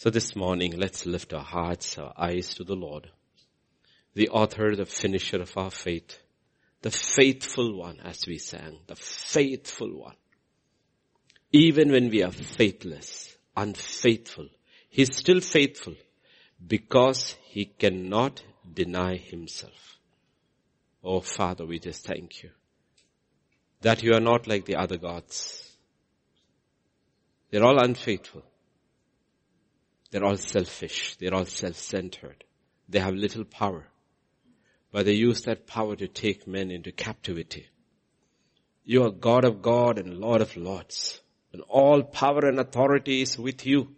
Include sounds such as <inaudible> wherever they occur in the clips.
So this morning, let's lift our hearts, our eyes to the Lord, the author, the finisher of our faith, the faithful one as we sang, the faithful one. Even when we are faithless, unfaithful, He's still faithful because He cannot deny Himself. Oh Father, we just thank you that you are not like the other gods. They're all unfaithful. They're all selfish. They're all self-centered. They have little power. But they use that power to take men into captivity. You are God of God and Lord of Lords. And all power and authority is with you.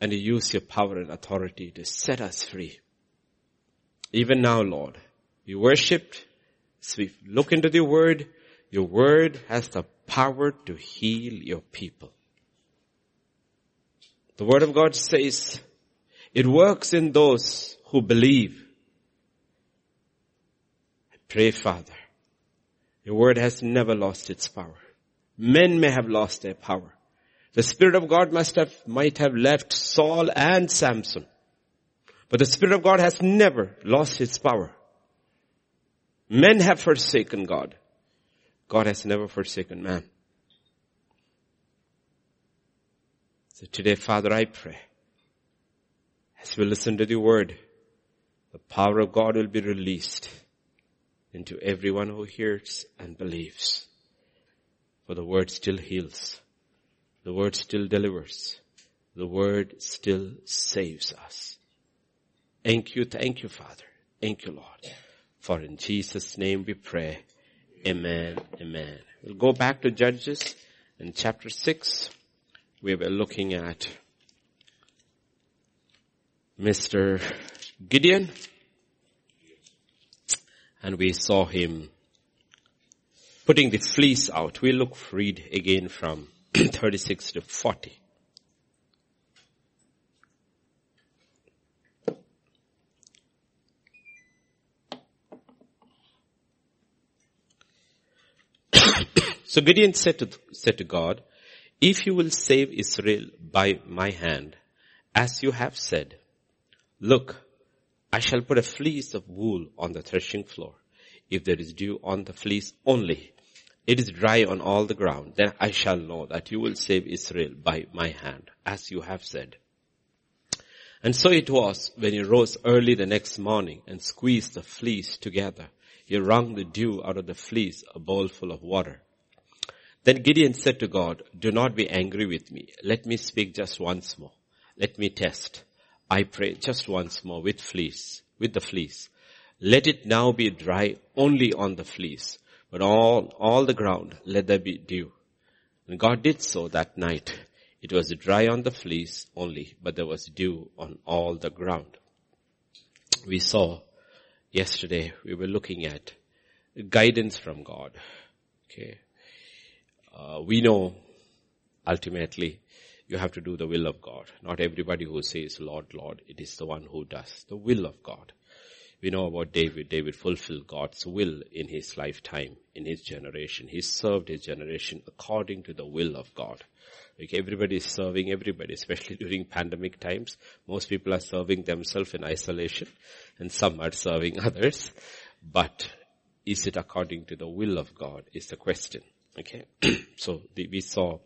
And you use your power and authority to set us free. Even now, Lord, we worshipped, as we look into the word, your word has the power to heal your people. The word of God says it works in those who believe. I pray, Father, your word has never lost its power. Men may have lost their power. The Spirit of God must have, might have left Saul and Samson. But the Spirit of God has never lost its power. Men have forsaken God. God has never forsaken man. So today, Father, I pray, as we listen to the word, the power of God will be released into everyone who hears and believes. For the word still heals. The word still delivers. The word still saves us. Thank you, thank you, Father. Thank you, Lord. For in Jesus' name we pray. Amen, amen. We'll go back to Judges in chapter 6 we were looking at Mr. Gideon and we saw him putting the fleece out. We look, read again from <clears throat> 36 to 40. <clears throat> so Gideon said to, said to God, if you will save Israel by my hand, as you have said, look, I shall put a fleece of wool on the threshing floor. If there is dew on the fleece only, it is dry on all the ground, then I shall know that you will save Israel by my hand, as you have said. And so it was when he rose early the next morning and squeezed the fleece together. He wrung the dew out of the fleece, a bowl full of water. Then Gideon said to God, do not be angry with me. Let me speak just once more. Let me test. I pray just once more with fleece, with the fleece. Let it now be dry only on the fleece, but all, all the ground let there be dew. And God did so that night. It was dry on the fleece only, but there was dew on all the ground. We saw yesterday, we were looking at guidance from God. Okay. Uh, we know ultimately you have to do the will of God. Not everybody who says Lord, Lord, it is the one who does the will of God. We know about David. David fulfilled God's will in his lifetime, in his generation. He served his generation according to the will of God. Like everybody is serving everybody, especially <laughs> during pandemic times. Most people are serving themselves in isolation and some are serving <laughs> others. But is it according to the will of God is the question. Okay. <clears throat> so the, we saw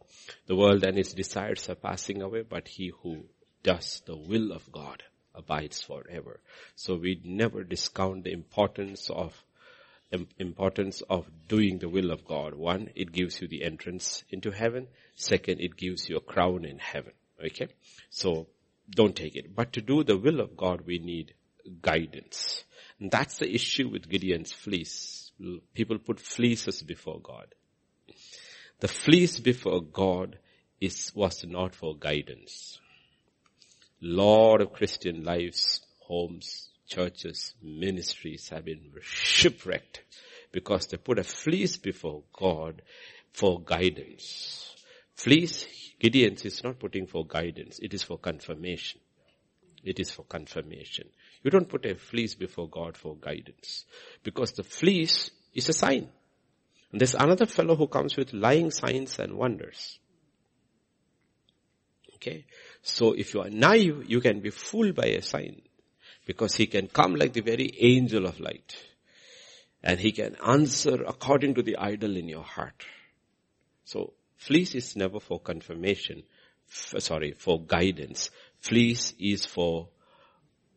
the world and its desires are passing away, but he who does the will of God abides forever. So we never discount the importance of importance of doing the will of God. One, it gives you the entrance into heaven. Second, it gives you a crown in heaven. Okay? So don't take it. But to do the will of God, we need guidance. And that's the issue with Gideon's fleece. People put fleeces before God. The fleece before God is, was not for guidance. Lot of Christian lives, homes, churches, ministries have been shipwrecked because they put a fleece before God for guidance. Fleece, Gideon's is not putting for guidance, it is for confirmation. It is for confirmation. You don't put a fleece before God for guidance because the fleece is a sign. And there's another fellow who comes with lying signs and wonders. Okay. So if you are naive, you can be fooled by a sign because he can come like the very angel of light and he can answer according to the idol in your heart. So fleece is never for confirmation, f- sorry, for guidance. Fleece is for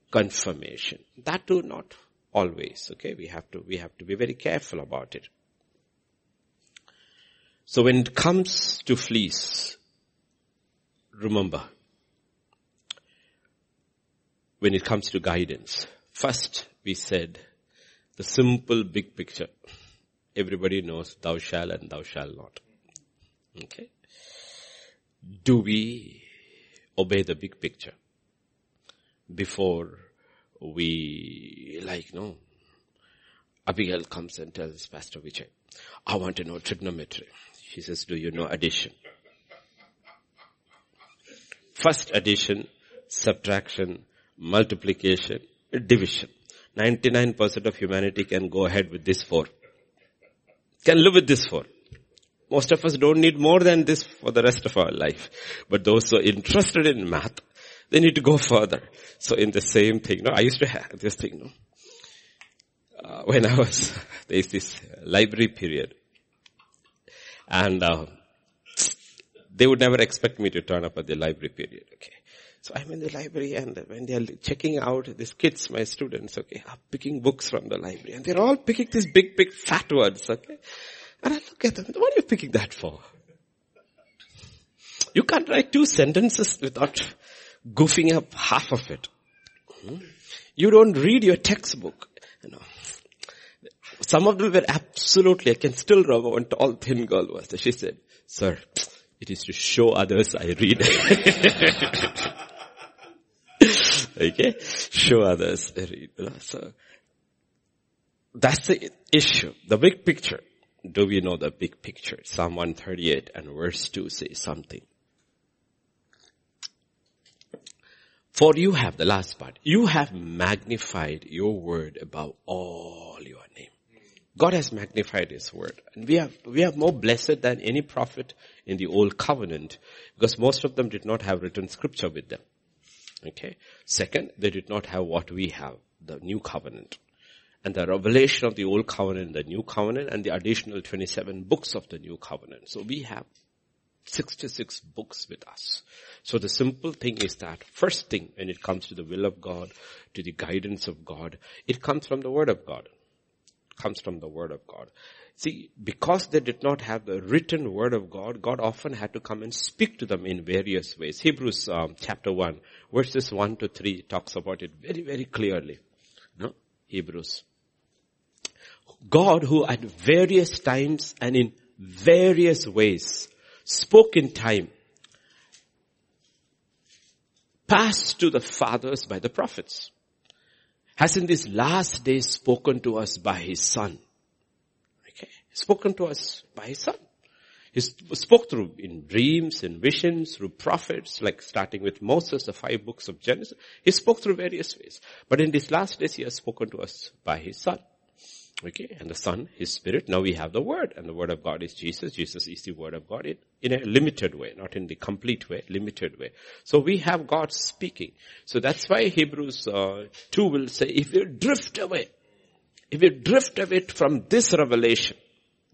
confirmation. That do not always, okay? We have to, we have to be very careful about it. So when it comes to fleece, remember, when it comes to guidance, first we said the simple big picture. Everybody knows thou shall and thou shall not. Okay. Do we obey the big picture before we like, no, Abigail comes and tells Pastor Vijay, I want to know trigonometry. She says, do you know addition? First addition, subtraction, multiplication, division. 99% of humanity can go ahead with this four. Can live with this four. Most of us don't need more than this for the rest of our life. But those who are interested in math, they need to go further. So in the same thing, no, I used to have this thing, no. Uh, when I was, <laughs> there's this library period. And, uh, they would never expect me to turn up at the library period, okay. So I'm in the library and when they are checking out, these kids, my students, okay, are picking books from the library and they're all picking these big, big fat words, okay. And I look at them, what are you picking that for? You can't write two sentences without goofing up half of it. Hmm? You don't read your textbook. You know. Some of them were absolutely, I can still remember one tall thin girl was there. She said, sir, it is to show others I read. <laughs> okay? Show others. I read. So, that's the issue. The big picture. Do we know the big picture? Psalm 138 and verse 2 says something. For you have, the last part, you have magnified your word above all your. God has magnified His word. And we are, we are more blessed than any prophet in the old covenant because most of them did not have written scripture with them. Okay. Second, they did not have what we have, the new covenant. And the revelation of the old covenant, the new covenant, and the additional 27 books of the new covenant. So we have 66 books with us. So the simple thing is that first thing when it comes to the will of God, to the guidance of God, it comes from the word of God. Comes from the word of God. See, because they did not have the written word of God, God often had to come and speak to them in various ways. Hebrews um, chapter 1, verses 1 to 3 talks about it very, very clearly. No? Hebrews. God who at various times and in various ways spoke in time past to the fathers by the prophets has in these last days spoken to us by his son Okay. spoken to us by his son. He spoke through in dreams, in visions, through prophets, like starting with Moses, the five books of Genesis. He spoke through various ways. But in these last days, he has spoken to us by his son. Okay, and the Son, His Spirit. Now we have the Word, and the Word of God is Jesus. Jesus is the Word of God in, in a limited way, not in the complete way, limited way. So we have God speaking. So that's why Hebrews uh, 2 will say, if you drift away, if you drift away from this revelation,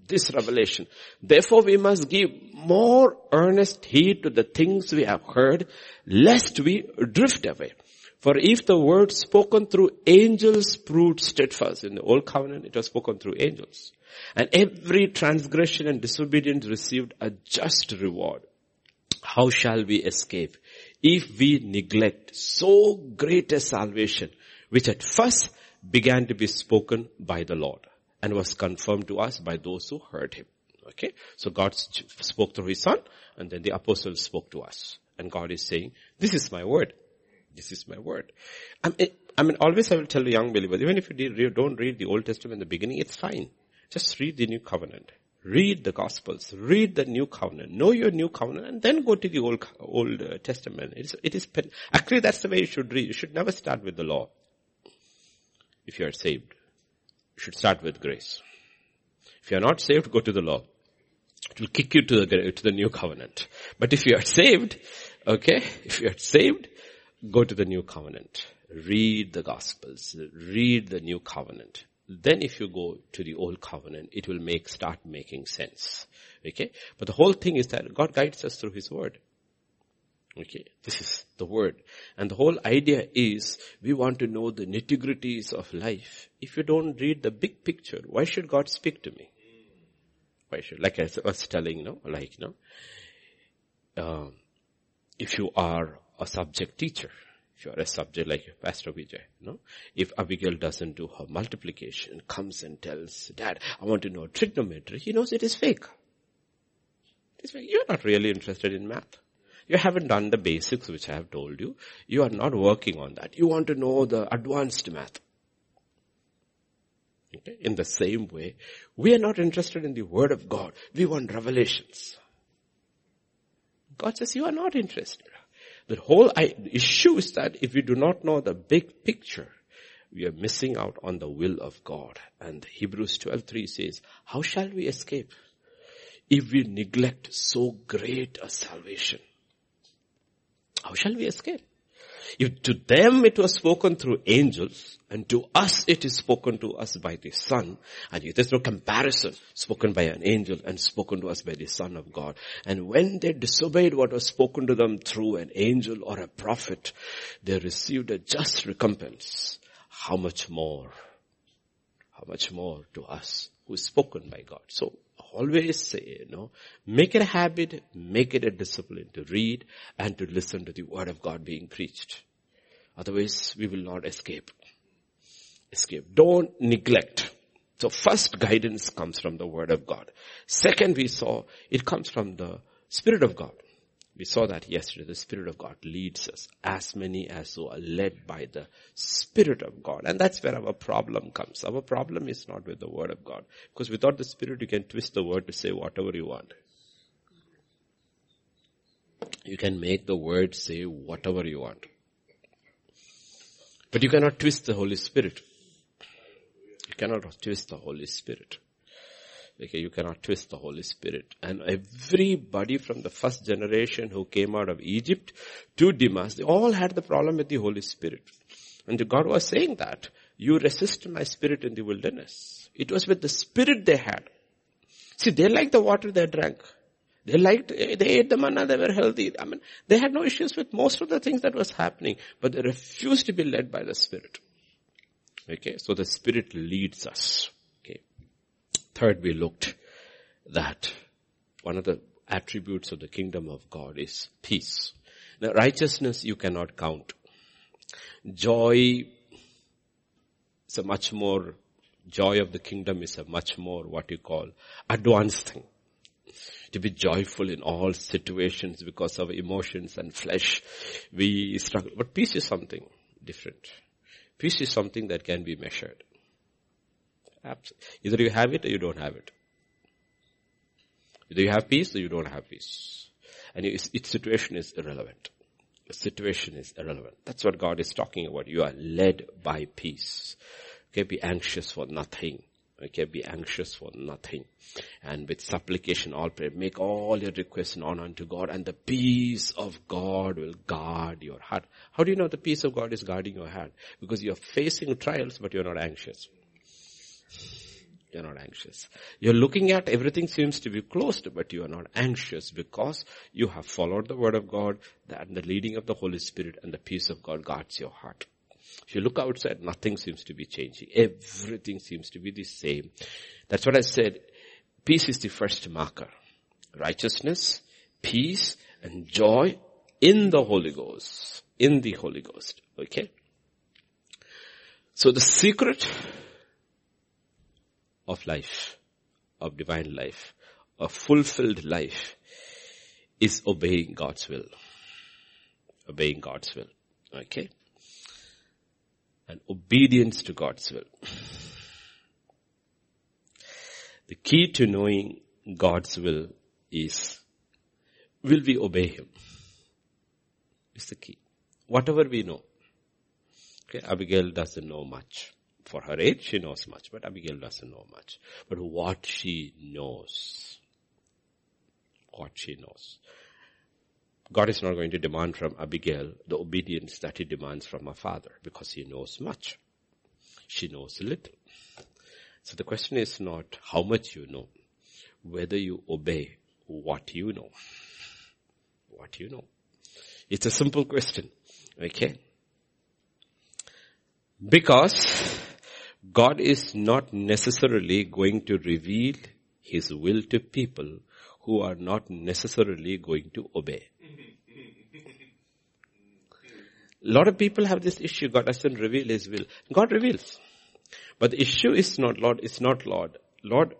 this revelation. Therefore we must give more earnest heed to the things we have heard, lest we drift away. For if the word spoken through angels proved steadfast, in the old covenant it was spoken through angels, and every transgression and disobedience received a just reward, how shall we escape if we neglect so great a salvation, which at first began to be spoken by the Lord? and was confirmed to us by those who heard him. Okay. So God spoke through his son and then the apostles spoke to us. And God is saying, this is my word. This is my word. I mean, I mean always I will tell young believers, even if you don't read the Old Testament in the beginning, it's fine. Just read the New Covenant. Read the Gospels. Read the New Covenant. Know your New Covenant and then go to the Old, Old uh, Testament. It's, it is, actually that's the way you should read. You should never start with the law. If you are saved you should start with grace. If you are not saved, go to the law. It will kick you to the, to the new covenant. But if you are saved, Okay? If you're saved, go to the new covenant. Read the gospels. Read the new covenant. Then if you go to the old covenant, it will make, start making sense. Okay? But the whole thing is that God guides us through His Word. Okay, this is the word. And the whole idea is we want to know the nitty-gritties of life. If you don't read the big picture, why should God speak to me? Why should, like I was telling, you know, like, you know, um, if you are a subject teacher, if you are a subject like Pastor Vijay, know, if Abigail doesn't do her multiplication, comes and tells dad, I want to know trigonometry, he knows it is fake. It's fake. You're not really interested in math. You haven't done the basics which I have told you. You are not working on that. You want to know the advanced math. Okay? In the same way, we are not interested in the word of God. We want revelations. God says you are not interested. The whole issue is that if we do not know the big picture, we are missing out on the will of God. And Hebrews 12.3 says, how shall we escape if we neglect so great a salvation? How shall we escape? If to them it was spoken through angels, and to us it is spoken to us by the Son, and there's no comparison spoken by an angel and spoken to us by the Son of God. And when they disobeyed what was spoken to them through an angel or a prophet, they received a just recompense. How much more? How much more to us who is spoken by God? So always say, you know, make it a habit, make it a discipline to read and to listen to the word of God being preached. Otherwise, we will not escape. Escape. Don't neglect. So first guidance comes from the word of God. Second, we saw it comes from the spirit of God. We saw that yesterday. The Spirit of God leads us. As many as who are led by the Spirit of God. And that's where our problem comes. Our problem is not with the Word of God. Because without the Spirit you can twist the Word to say whatever you want. You can make the Word say whatever you want. But you cannot twist the Holy Spirit. You cannot twist the Holy Spirit. Okay, you cannot twist the Holy Spirit. And everybody from the first generation who came out of Egypt to Demas, they all had the problem with the Holy Spirit. And God was saying that, you resist my spirit in the wilderness. It was with the spirit they had. See, they liked the water they drank. They liked, eh, they ate the manna, they were healthy. I mean, they had no issues with most of the things that was happening, but they refused to be led by the Spirit. Okay, so the Spirit leads us. Third, we looked that one of the attributes of the kingdom of God is peace. Now righteousness you cannot count. Joy is a much more, joy of the kingdom is a much more what you call advanced thing. To be joyful in all situations because of emotions and flesh, we struggle. But peace is something different. Peace is something that can be measured. Either you have it or you don't have it. Either you have peace or you don't have peace. And its, its situation is irrelevant. The situation is irrelevant. That's what God is talking about. You are led by peace. Okay, be anxious for nothing. Okay, be anxious for nothing. And with supplication, all prayer, make all your requests known unto God and the peace of God will guard your heart. How do you know the peace of God is guarding your heart? Because you're facing trials, but you're not anxious. You're not anxious. You're looking at everything seems to be closed, but you are not anxious because you have followed the word of God and the leading of the Holy Spirit and the peace of God guards your heart. If you look outside, nothing seems to be changing. Everything seems to be the same. That's what I said. Peace is the first marker. Righteousness, peace, and joy in the Holy Ghost. In the Holy Ghost. Okay? So the secret of life, of divine life, a fulfilled life is obeying God's will. Obeying God's will. Okay? And obedience to God's will. The key to knowing God's will is, will we obey Him? Is the key. Whatever we know. Okay, Abigail doesn't know much for her age, she knows much, but Abigail doesn't know much. But what she knows, what she knows. God is not going to demand from Abigail the obedience that he demands from her father because he knows much. She knows little. So the question is not how much you know, whether you obey what you know. What you know. It's a simple question. Okay. Because God is not necessarily going to reveal His will to people who are not necessarily going to obey. A lot of people have this issue, God doesn't reveal His will. God reveals. But the issue is not Lord, it's not Lord. Lord,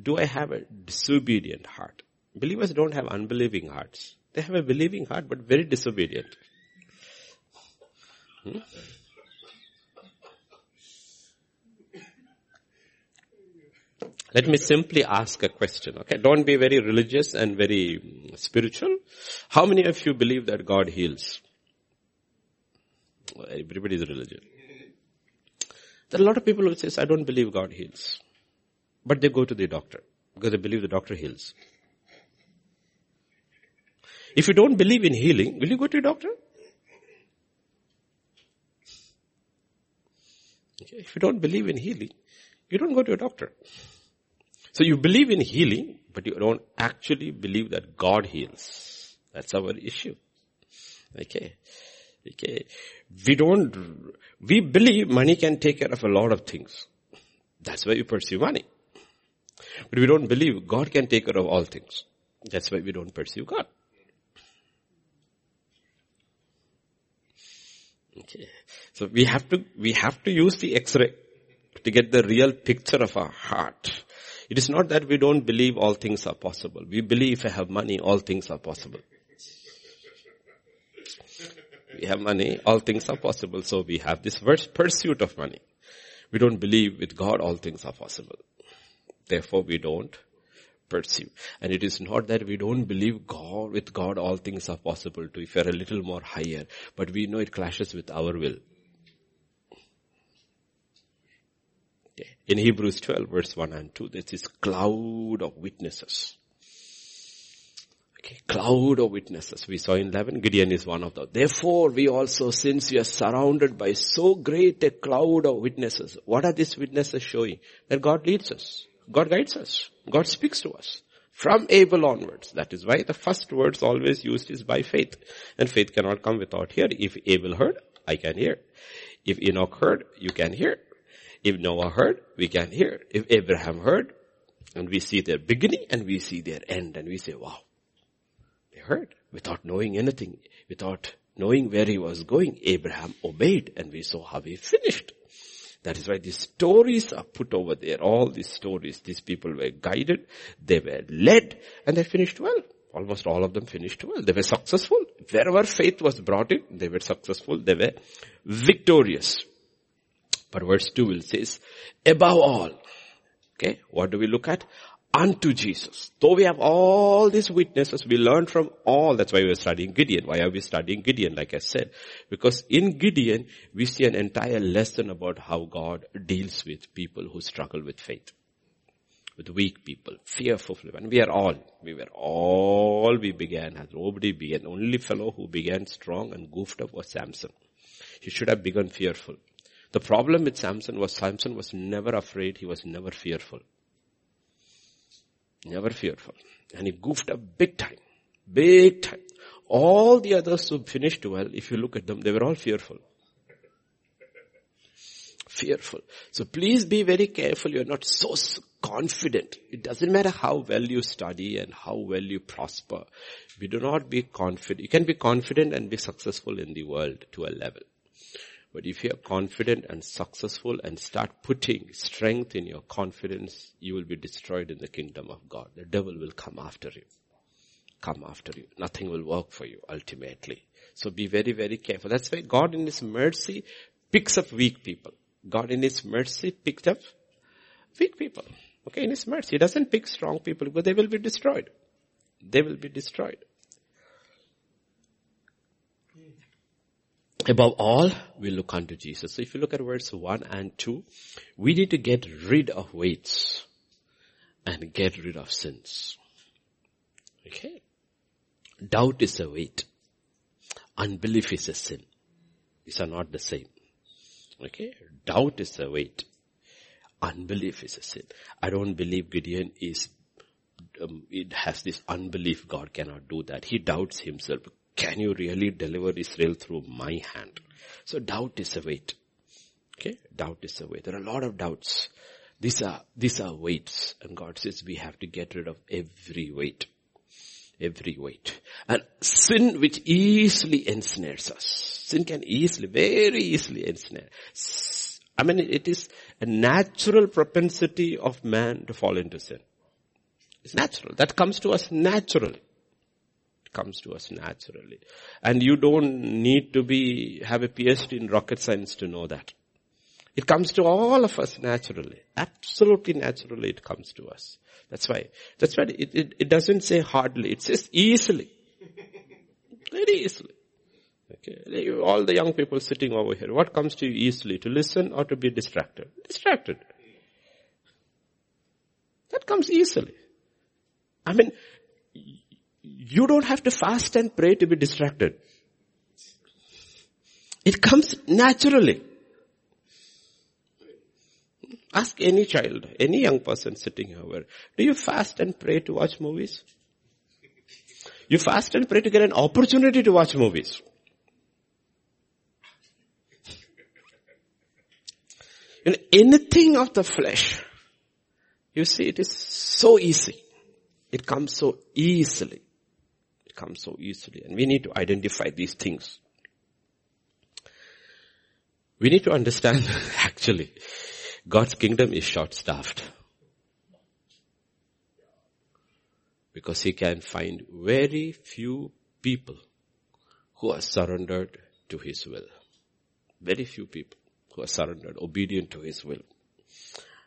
do I have a disobedient heart? Believers don't have unbelieving hearts. They have a believing heart but very disobedient. Hmm? Let me simply ask a question, okay? Don't be very religious and very mm, spiritual. How many of you believe that God heals? Everybody is religious. There are a lot of people who says, I don't believe God heals. But they go to the doctor because they believe the doctor heals. If you don't believe in healing, will you go to a doctor? If you don't believe in healing, you don't go to a doctor. So you believe in healing, but you don't actually believe that God heals. That's our issue. Okay. Okay. We don't, we believe money can take care of a lot of things. That's why we pursue money. But we don't believe God can take care of all things. That's why we don't pursue God. Okay. So we have to, we have to use the x-ray to get the real picture of our heart. It is not that we don't believe all things are possible. We believe if I have money, all things are possible. We have money, all things are possible. So we have this pursuit of money. We don't believe with God all things are possible. Therefore we don't pursue. And it is not that we don't believe God, with God all things are possible to if you're a little more higher, but we know it clashes with our will. In Hebrews 12 verse 1 and 2, there's this cloud of witnesses. Okay, cloud of witnesses. We saw in 11, Gideon is one of them. Therefore we also, since we are surrounded by so great a cloud of witnesses, what are these witnesses showing? That God leads us. God guides us. God speaks to us. From Abel onwards. That is why the first words always used is by faith. And faith cannot come without hearing. If Abel heard, I can hear. If Enoch heard, you can hear. If Noah heard, we can hear. If Abraham heard, and we see their beginning and we see their end and we say, wow, they heard without knowing anything, without knowing where he was going. Abraham obeyed and we saw how he finished. That is why these stories are put over there. All these stories, these people were guided, they were led, and they finished well. Almost all of them finished well. They were successful. Wherever faith was brought in, they were successful. They were victorious. But verse 2 will says, above all. Okay, what do we look at? Unto Jesus. Though we have all these witnesses, we learn from all. That's why we're studying Gideon. Why are we studying Gideon, like I said? Because in Gideon, we see an entire lesson about how God deals with people who struggle with faith. With weak people, fearful, and we are all, we were all we began as nobody began. Only fellow who began strong and goofed up was Samson. He should have begun fearful. The problem with Samson was Samson was never afraid. He was never fearful. Never fearful. And he goofed up big time. Big time. All the others who finished well, if you look at them, they were all fearful. Fearful. So please be very careful. You're not so confident. It doesn't matter how well you study and how well you prosper. We do not be confident. You can be confident and be successful in the world to a level. But if you are confident and successful and start putting strength in your confidence, you will be destroyed in the kingdom of God. The devil will come after you. Come after you. Nothing will work for you ultimately. So be very, very careful. That's why God in His mercy picks up weak people. God in His mercy picked up weak people. Okay, in His mercy. He doesn't pick strong people because they will be destroyed. They will be destroyed. Above all, we look unto Jesus. So if you look at verse 1 and 2, we need to get rid of weights and get rid of sins. Okay? Doubt is a weight. Unbelief is a sin. These are not the same. Okay? Doubt is a weight. Unbelief is a sin. I don't believe Gideon is, um, it has this unbelief God cannot do that. He doubts himself. Can you really deliver Israel through my hand? So doubt is a weight. Okay? Doubt is a weight. There are a lot of doubts. These are, these are weights. And God says we have to get rid of every weight. Every weight. And sin which easily ensnares us. Sin can easily, very easily ensnare. I mean, it is a natural propensity of man to fall into sin. It's natural. That comes to us naturally. Comes to us naturally. And you don't need to be, have a PhD in rocket science to know that. It comes to all of us naturally. Absolutely naturally it comes to us. That's why, that's why it, it, it doesn't say hardly, it says easily. Very easily. Okay. All the young people sitting over here, what comes to you easily? To listen or to be distracted? Distracted. That comes easily. I mean, you don't have to fast and pray to be distracted. It comes naturally. Ask any child, any young person sitting here, do you fast and pray to watch movies? You fast and pray to get an opportunity to watch movies. In anything of the flesh, you see it is so easy. It comes so easily. It comes so easily. And we need to identify these things. We need to understand <laughs> actually God's kingdom is short-staffed. Because he can find very few people who are surrendered to his will. Very few people who are surrendered, obedient to his will.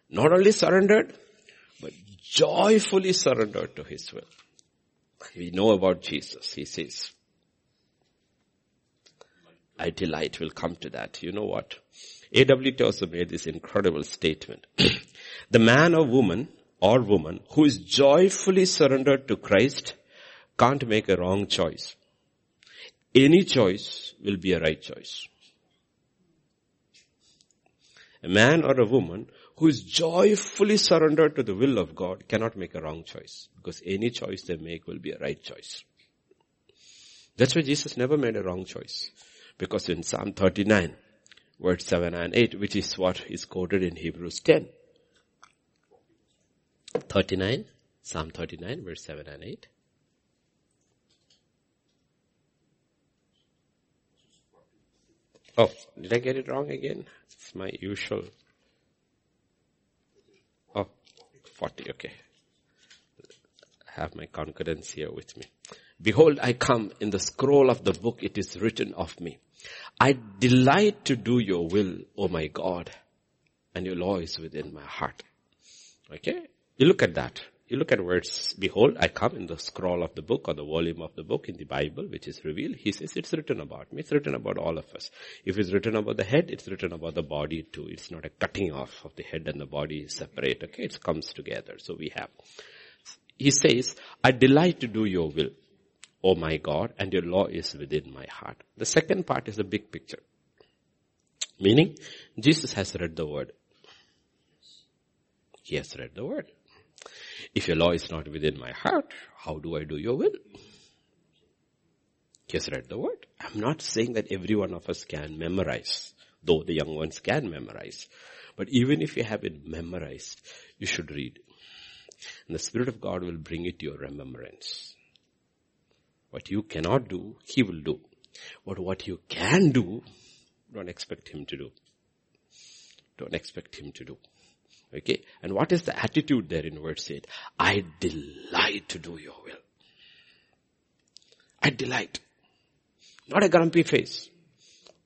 Not only surrendered, but joyfully surrendered to his will. We know about Jesus. He says, I delight. We'll come to that. You know what? A.W. Tozer made this incredible statement. <clears throat> the man or woman or woman who is joyfully surrendered to Christ can't make a wrong choice. Any choice will be a right choice. A man or a woman who is joyfully surrendered to the will of God cannot make a wrong choice because any choice they make will be a right choice. That's why Jesus never made a wrong choice because in Psalm 39 verse 7 and 8, which is what is quoted in Hebrews 10. 39, Psalm 39, verse 7 and 8. Oh, did I get it wrong again? It's my usual. Oh, 40, okay. I have my concordance here with me. Behold, I come in the scroll of the book, it is written of me. I delight to do your will, O my God, and your law is within my heart. Okay? You look at that. You look at words, behold, I come in the scroll of the book or the volume of the book in the Bible, which is revealed. He says it's written about me. It's written about all of us. If it's written about the head, it's written about the body too. It's not a cutting off of the head and the body separate. Okay? It comes together. So we have. He says, I delight to do your will. O my God, and your law is within my heart. The second part is the big picture. Meaning, Jesus has read the word. He has read the word. If your law is not within my heart, how do I do your will? Has read the word. I'm not saying that every one of us can memorize, though the young ones can memorize. But even if you have it memorized, you should read. And the Spirit of God will bring it to your remembrance. What you cannot do, He will do. But what you can do, don't expect Him to do. Don't expect Him to do. Okay? And what is the attitude there in verse 8? I delight to do your will. I delight. Not a grumpy face.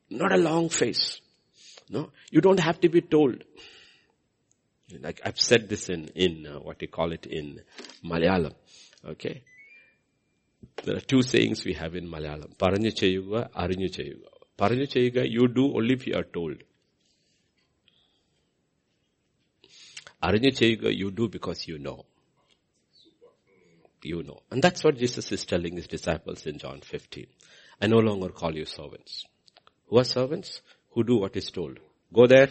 Not a long face. No, you don't have to be told. Like I've said this in, in uh, what you call it in Malayalam. Okay. There are two sayings we have in Malayalam. Paranju cheyuga, arinju cheyuga. Paranju cheyuga, you do only if you are told. Cheyuga, you do because you know. you know. And that's what Jesus is telling his disciples in John 15. I no longer call you servants. Who are servants? Who do what is told. Go there,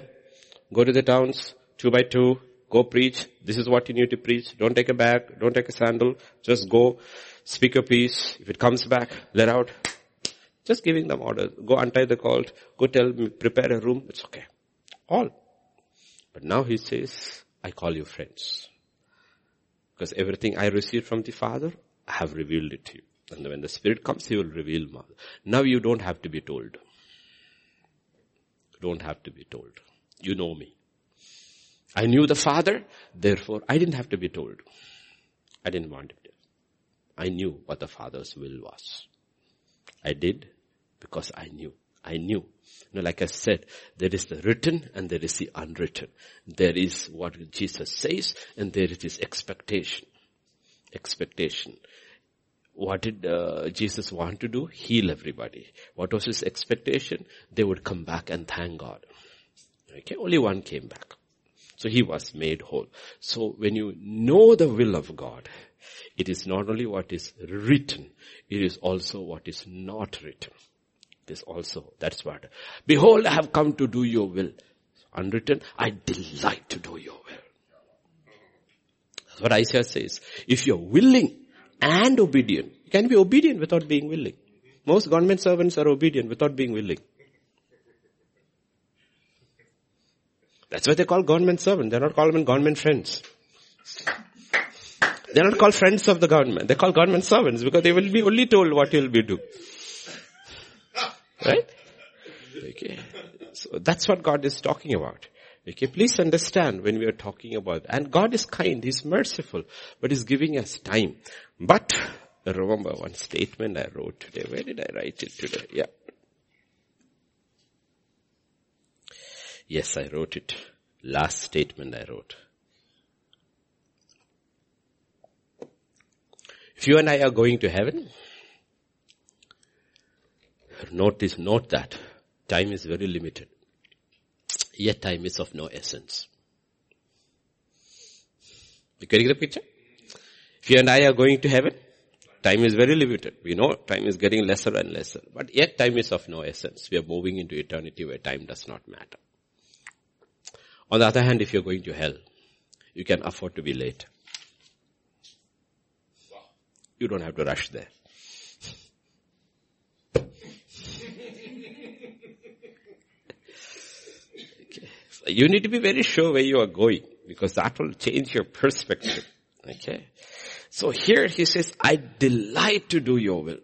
go to the towns, two by two, go preach. This is what you need to preach. Don't take a bag, don't take a sandal. Just go, speak a peace. If it comes back, let out. Just giving them orders. Go untie the colt, go tell prepare a room. It's okay. All. But now he says, I call you friends. Because everything I received from the Father, I have revealed it to you. And when the Spirit comes, He will reveal more. Now you don't have to be told. You Don't have to be told. You know me. I knew the Father, therefore I didn't have to be told. I didn't want it. I knew what the Father's will was. I did because I knew. I knew. You know, like I said, there is the written and there is the unwritten. There is what Jesus says and there is his expectation. Expectation. What did uh, Jesus want to do? Heal everybody. What was his expectation? They would come back and thank God. Okay, only one came back. So he was made whole. So when you know the will of God, it is not only what is written, it is also what is not written. This also, that's what. Behold, I have come to do your will. Unwritten, I delight to do your will. That's what Isaiah says. If you're willing and obedient, you can be obedient without being willing. Most government servants are obedient without being willing. That's why they call government servants. They're not called government friends. They're not called friends of the government. They're called government servants because they will be only told what you'll be doing. Right? Okay. So that's what God is talking about. Okay, please understand when we are talking about, and God is kind, He's merciful, but He's giving us time. But, remember one statement I wrote today. Where did I write it today? Yeah. Yes, I wrote it. Last statement I wrote. If you and I are going to heaven, This, note that. Time is very limited. Yet time is of no essence. You getting the picture? If you and I are going to heaven, time is very limited. We know time is getting lesser and lesser. But yet time is of no essence. We are moving into eternity where time does not matter. On the other hand, if you're going to hell, you can afford to be late. You don't have to rush there. You need to be very sure where you are going because that will change your perspective. Okay. So here he says, I delight to do your will.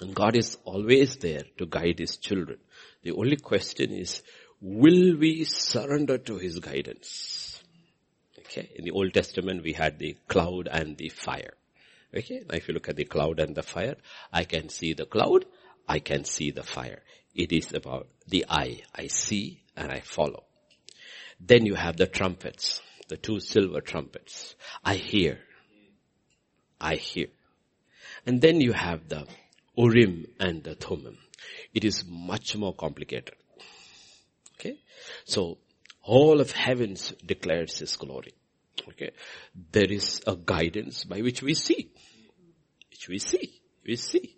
And God is always there to guide his children. The only question is, will we surrender to his guidance? Okay. In the Old Testament, we had the cloud and the fire. Okay. Now if you look at the cloud and the fire, I can see the cloud, I can see the fire. It is about the eye. I see and I follow. Then you have the trumpets, the two silver trumpets. I hear. I hear. And then you have the Urim and the Thummim. It is much more complicated. Okay? So, all of heavens declares His glory. Okay? There is a guidance by which we see. Which we see. We see.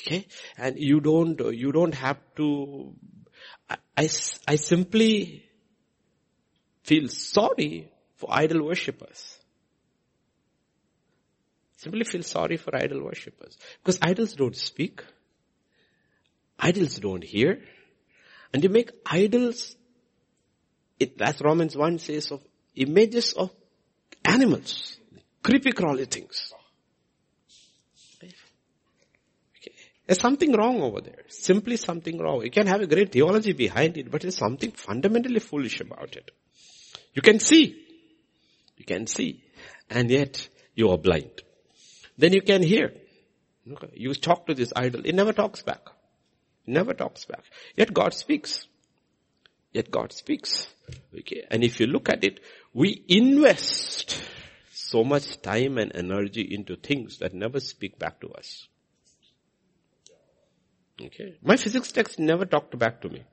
Okay? And you don't, you don't have to, I, I, I simply feel sorry for idol worshippers. Simply feel sorry for idol worshippers. Because idols don't speak. Idols don't hear. And you make idols, it, as Romans 1 says, of images of animals. Creepy crawly things. There's something wrong over there. Simply something wrong. You can have a great theology behind it, but there's something fundamentally foolish about it. You can see. You can see. And yet you are blind. Then you can hear. You talk to this idol. It never talks back. Never talks back. Yet God speaks. Yet God speaks. Okay. And if you look at it, we invest so much time and energy into things that never speak back to us. Okay. My physics text never talked back to me.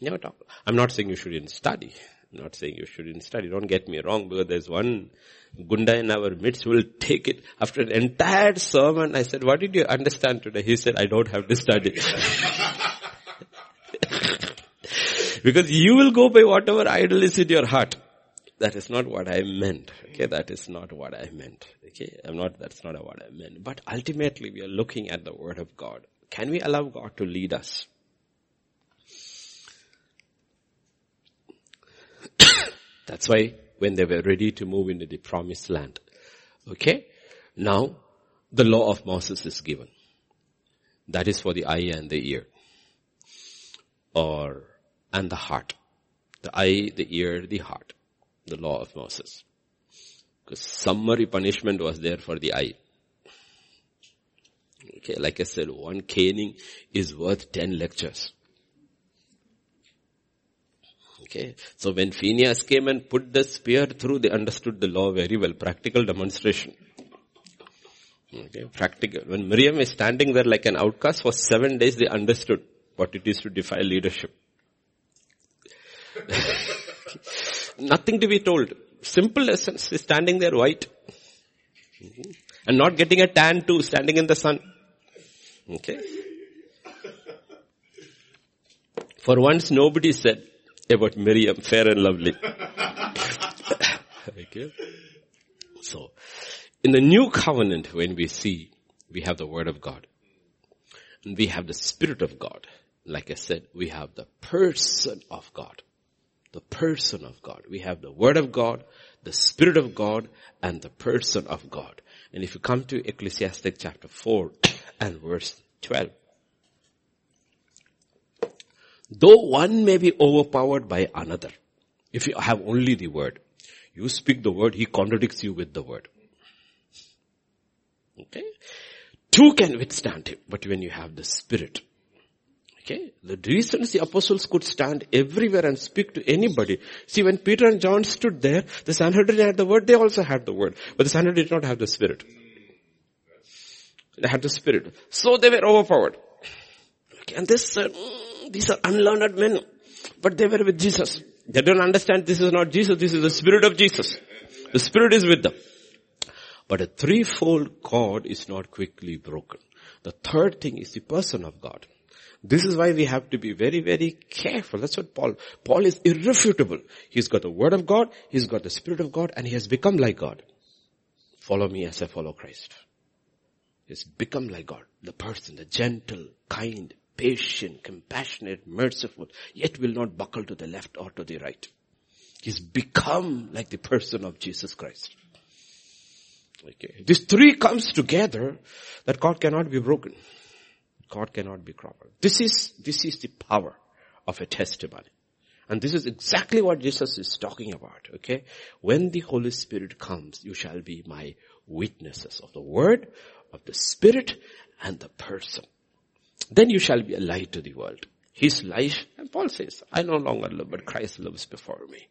Never talk. I'm not saying you shouldn't study. I'm not saying you shouldn't study. Don't get me wrong because there's one Gunda in our midst will take it after an entire sermon. I said, what did you understand today? He said, I don't have to study. <laughs> because you will go by whatever idol is in your heart. That is not what I meant. Okay, that is not what I meant. Okay, I'm not, that's not what I meant. But ultimately we are looking at the word of God. Can we allow God to lead us? That's why when they were ready to move into the promised land. Okay? Now, the law of Moses is given. That is for the eye and the ear. Or, and the heart. The eye, the ear, the heart. The law of Moses. Because summary punishment was there for the eye. Okay, like I said, one caning is worth ten lectures. Okay. So when Phineas came and put the spear through, they understood the law very well. Practical demonstration. Okay. Practical. When Miriam is standing there like an outcast for seven days, they understood what it is to defy leadership. <laughs> Nothing to be told. Simple lessons. She's standing there white. And not getting a tan too, standing in the sun. Okay. For once nobody said, about Miriam, fair and lovely. okay. So, in the new covenant, when we see, we have the word of God. And we have the spirit of God. Like I said, we have the person of God. The person of God. We have the word of God, the spirit of God, and the person of God. And if you come to Ecclesiastes chapter 4 and verse 12, Though one may be overpowered by another, if you have only the word, you speak the word, he contradicts you with the word. Okay? Two can withstand him, but when you have the spirit, okay, the reasons the apostles could stand everywhere and speak to anybody. See, when Peter and John stood there, the Sanhedrin had the word, they also had the word, but the Sanhedrin did not have the spirit. They had the spirit. So they were overpowered. Okay, and this said, mm, these are unlearned men, but they were with Jesus. They don't understand this is not Jesus, this is the Spirit of Jesus. The Spirit is with them. But a threefold cord is not quickly broken. The third thing is the person of God. This is why we have to be very, very careful. That's what Paul, Paul is irrefutable. He's got the word of God, he's got the spirit of God, and he has become like God. Follow me as I follow Christ. He's become like God. The person, the gentle, kind, patient, compassionate, merciful, yet will not buckle to the left or to the right. He's become like the person of Jesus Christ. Okay. These three comes together that God cannot be broken. God cannot be cropped. This is, this is the power of a testimony. And this is exactly what Jesus is talking about, okay? When the Holy Spirit comes, you shall be my witnesses of the Word, of the Spirit, and the person. Then you shall be a light to the world. His life, and Paul says, I no longer live, but Christ lives before me.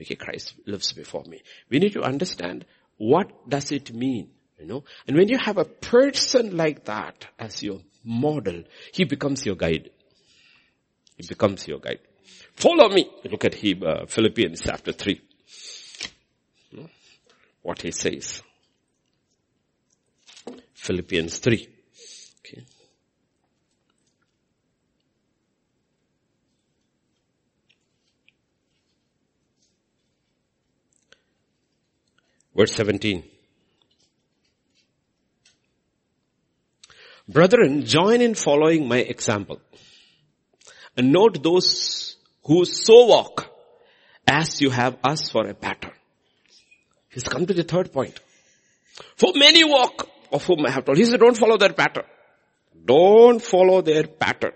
Okay, Christ lives before me. We need to understand what does it mean, you know? And when you have a person like that as your model, he becomes your guide. He becomes your guide. Follow me. Look at him, uh, Philippians chapter 3. What he says. Philippians 3. Verse 17. Brethren, join in following my example. And note those who so walk as you have us for a pattern. He's come to the third point. For many walk of whom I have told. He said, don't follow their pattern. Don't follow their pattern.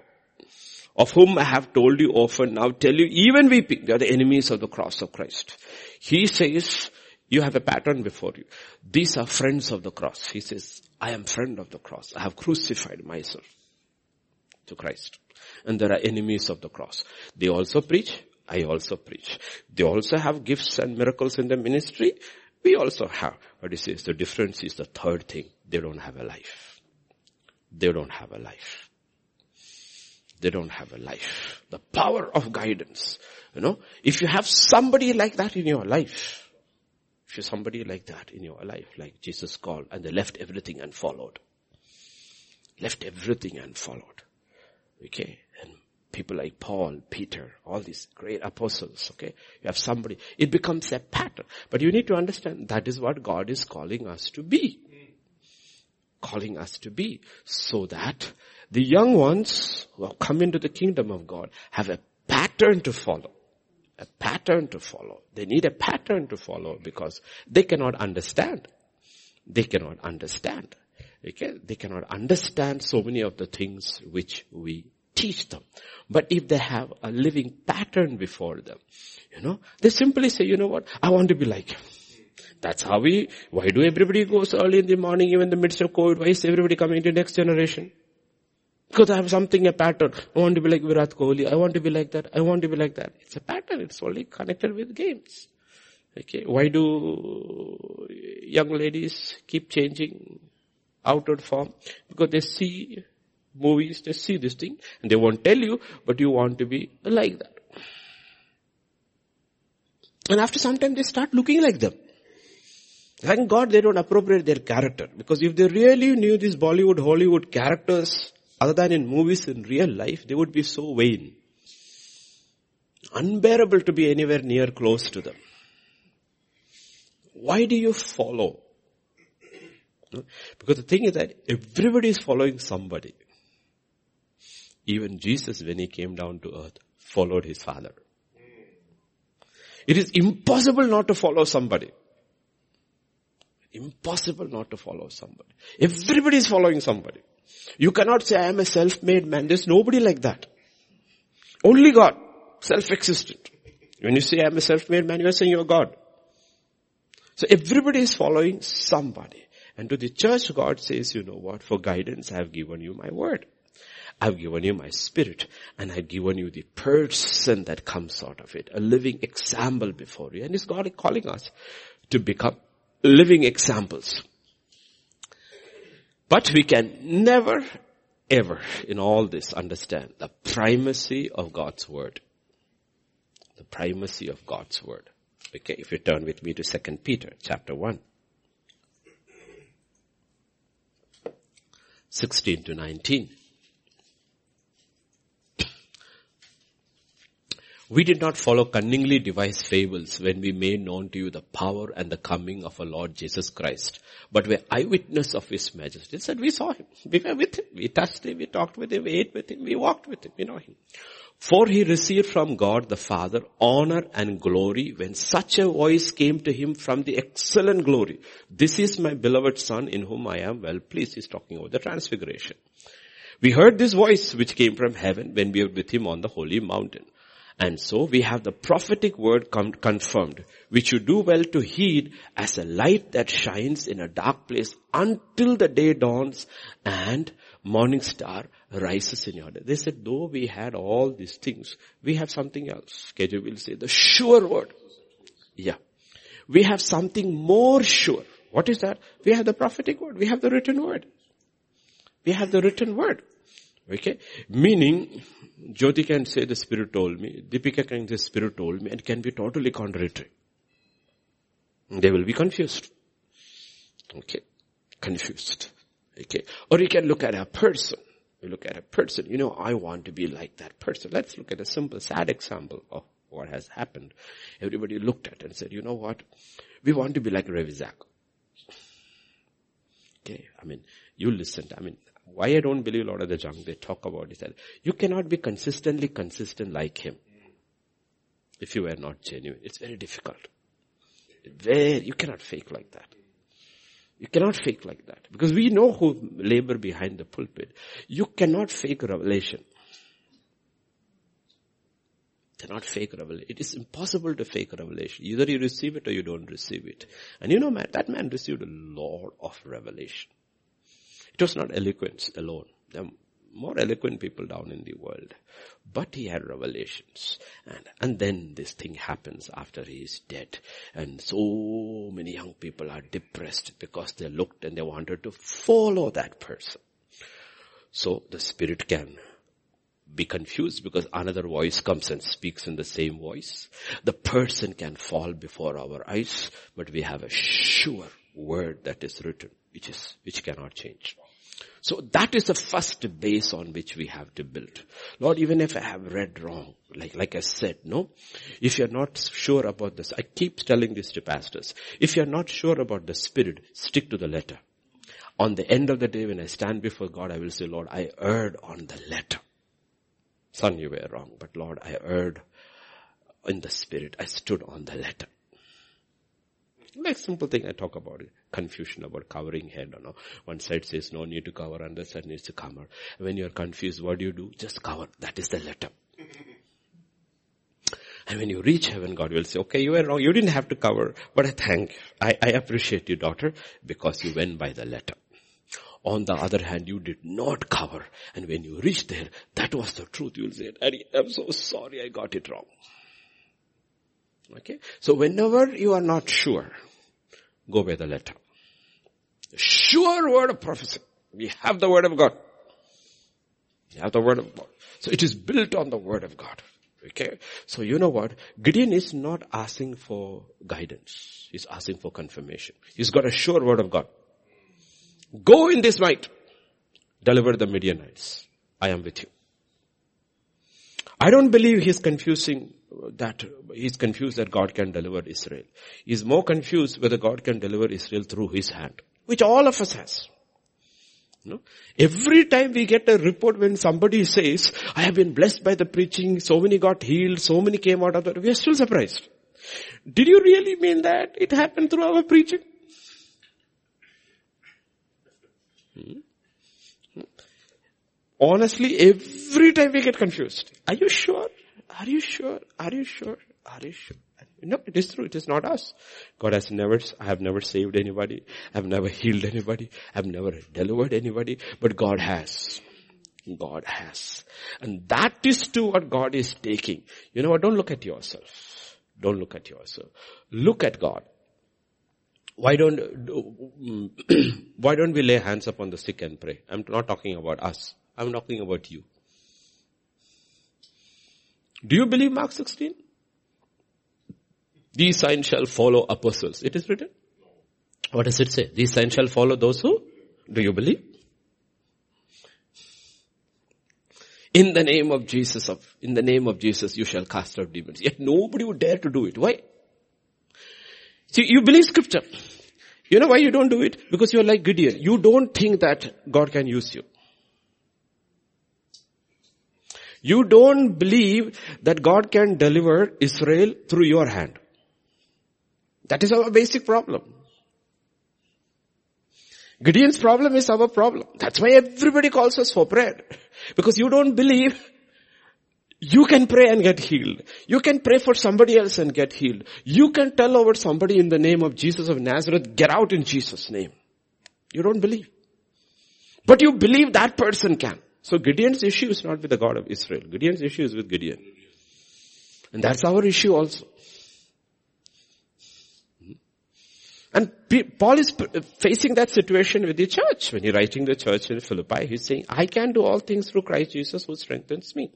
Of whom I have told you often, now tell you, even weeping, they are the enemies of the cross of Christ. He says, you have a pattern before you. These are friends of the cross. He says, I am friend of the cross. I have crucified myself to Christ. And there are enemies of the cross. They also preach. I also preach. They also have gifts and miracles in the ministry. We also have. But he says the difference is the third thing. They don't have a life. They don't have a life. they don't have a life. The power of guidance. You know, if you have somebody like that in your life, if you're somebody like that in your life, like Jesus called and they left everything and followed. Left everything and followed. Okay. And people like Paul, Peter, all these great apostles, okay. You have somebody, it becomes a pattern. But you need to understand that is what God is calling us to be. Calling us to be. So that the young ones who have come into the kingdom of God have a pattern to follow. A pattern to follow. They need a pattern to follow because they cannot understand. They cannot understand. Okay? They cannot understand so many of the things which we teach them. But if they have a living pattern before them, you know, they simply say, you know what, I want to be like him. That's how we, why do everybody goes early in the morning, even in the midst of COVID? Why is everybody coming to next generation? Because I have something, a pattern. I want to be like Virat Kohli. I want to be like that. I want to be like that. It's a pattern. It's only connected with games. Okay. Why do young ladies keep changing outward form? Because they see movies, they see this thing, and they won't tell you, but you want to be like that. And after some time they start looking like them. Thank God they don't appropriate their character. Because if they really knew these Bollywood, Hollywood characters, other than in movies in real life, they would be so vain. Unbearable to be anywhere near close to them. Why do you follow? Hmm? Because the thing is that everybody is following somebody. Even Jesus, when he came down to earth, followed his father. It is impossible not to follow somebody. Impossible not to follow somebody. Everybody is following somebody. You cannot say I am a self-made man. There's nobody like that. Only God. Self-existent. When you say I am a self-made man, you are saying you are God. So everybody is following somebody. And to the church, God says, you know what, for guidance I have given you my word. I've given you my spirit and I've given you the person that comes out of it. A living example before you. And it's God calling us to become living examples. But we can never, ever in all this understand the primacy of God's word. The primacy of God's word. Okay, if you turn with me to 2 Peter chapter 1. 16 to 19. We did not follow cunningly devised fables when we made known to you the power and the coming of our Lord Jesus Christ, but were eyewitness of His majesty. Said, we saw Him. We were with Him. We touched Him. We talked with Him. We ate with Him. We walked with Him. We know Him. For He received from God the Father honor and glory when such a voice came to Him from the excellent glory. This is my beloved Son in whom I am well pleased. He's talking about the transfiguration. We heard this voice which came from heaven when we were with Him on the holy mountain. And so we have the prophetic word confirmed, which you do well to heed as a light that shines in a dark place until the day dawns and morning star rises in your day. They said, though we had all these things, we have something else. KJ will say the sure word. Yeah. We have something more sure. What is that? We have the prophetic word. We have the written word. We have the written word. Okay? Meaning, Jyoti can say the spirit told me, Deepika can say the spirit told me, and can be totally contradictory. They will be confused. Okay. Confused. Okay. Or you can look at a person. You look at a person, you know, I want to be like that person. Let's look at a simple, sad example of what has happened. Everybody looked at and said, you know what? We want to be like Zach. Okay. I mean, you listened. I mean, why I don't believe a lot of the junk they talk about is that you cannot be consistently consistent like him if you are not genuine. It's very difficult. Very, you cannot fake like that. You cannot fake like that. Because we know who labor behind the pulpit. You cannot fake revelation. Cannot fake revelation. It is impossible to fake revelation. Either you receive it or you don't receive it. And you know man, that man received a lot of revelation. It was not eloquence alone. There are more eloquent people down in the world. But he had revelations. And, and then this thing happens after he is dead. And so many young people are depressed because they looked and they wanted to follow that person. So the spirit can be confused because another voice comes and speaks in the same voice. The person can fall before our eyes, but we have a sure word that is written, which is, which cannot change. So that is the first base on which we have to build. Lord, even if I have read wrong, like, like I said, no, if you're not sure about this, I keep telling this to pastors. If you're not sure about the spirit, stick to the letter. On the end of the day when I stand before God, I will say, Lord, I erred on the letter. Son, you were wrong, but Lord, I erred in the spirit. I stood on the letter. Like simple thing I talk about it. Confusion about covering head or no. One side says no need to cover, and the side needs to cover. When you're confused, what do you do? Just cover. That is the letter. <laughs> And when you reach heaven, God will say, okay, you were wrong. You didn't have to cover, but I thank, I, I appreciate you, daughter, because you went by the letter. On the other hand, you did not cover. And when you reach there, that was the truth. You'll say, I'm so sorry I got it wrong. Okay? So whenever you are not sure, go by the letter. Sure word of prophecy. We have the word of God. We have the word of God. So it is built on the word of God. Okay? So you know what? Gideon is not asking for guidance. He's asking for confirmation. He's got a sure word of God. Go in this might. Deliver the Midianites. I am with you. I don't believe he's confusing that, he's confused that God can deliver Israel. He's more confused whether God can deliver Israel through his hand, which all of us has. No? Every time we get a report when somebody says, I have been blessed by the preaching, so many got healed, so many came out of the, we are still surprised. Did you really mean that it happened through our preaching? Hmm? Honestly, every time we get confused. Are you sure? Are you sure? Are you sure? Are you sure? No, it is true. It is not us. God has never, I have never saved anybody. I have never healed anybody. I have never delivered anybody. But God has. God has. And that is to what God is taking. You know what? Don't look at yourself. Don't look at yourself. Look at God. Why don't, <clears throat> why don't we lay hands upon the sick and pray? I'm not talking about us. I'm talking about you. Do you believe Mark 16? These signs shall follow apostles. It is written. What does it say? These signs shall follow those who? Do you believe? In the name of Jesus of, in the name of Jesus you shall cast out demons. Yet nobody would dare to do it. Why? See, you believe scripture. You know why you don't do it? Because you're like Gideon. You don't think that God can use you. You don't believe that God can deliver Israel through your hand. That is our basic problem. Gideon's problem is our problem. That's why everybody calls us for prayer. Because you don't believe you can pray and get healed. You can pray for somebody else and get healed. You can tell over somebody in the name of Jesus of Nazareth, get out in Jesus' name. You don't believe. But you believe that person can. So Gideon's issue is not with the God of Israel. Gideon's issue is with Gideon. And that's our issue also. And Paul is facing that situation with the church. When he's writing the church in Philippi, he's saying, I can do all things through Christ Jesus who strengthens me.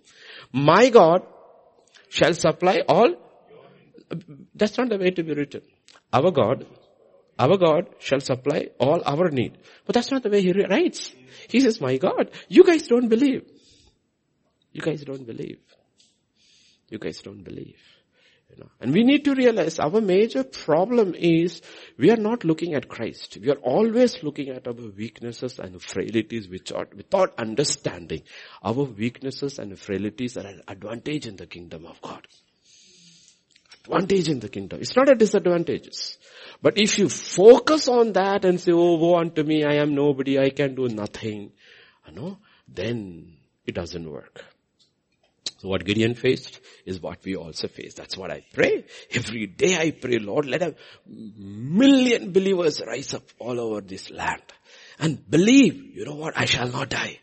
My God shall supply all. That's not the way to be written. Our God, our God shall supply all our need. But that's not the way he writes. He says, my God, you guys don't believe. You guys don't believe. You guys don't believe. You know, and we need to realize our major problem is we are not looking at Christ. We are always looking at our weaknesses and frailties without understanding. Our weaknesses and frailties are an advantage in the kingdom of God. Advantage in the kingdom. It's not a disadvantage. But if you focus on that and say, oh, woe unto me, I am nobody, I can do nothing, you know, then it doesn't work. So what Gideon faced is what we also face. That's what I pray. Every day I pray, Lord, let a million believers rise up all over this land and believe, you know what, I shall not die,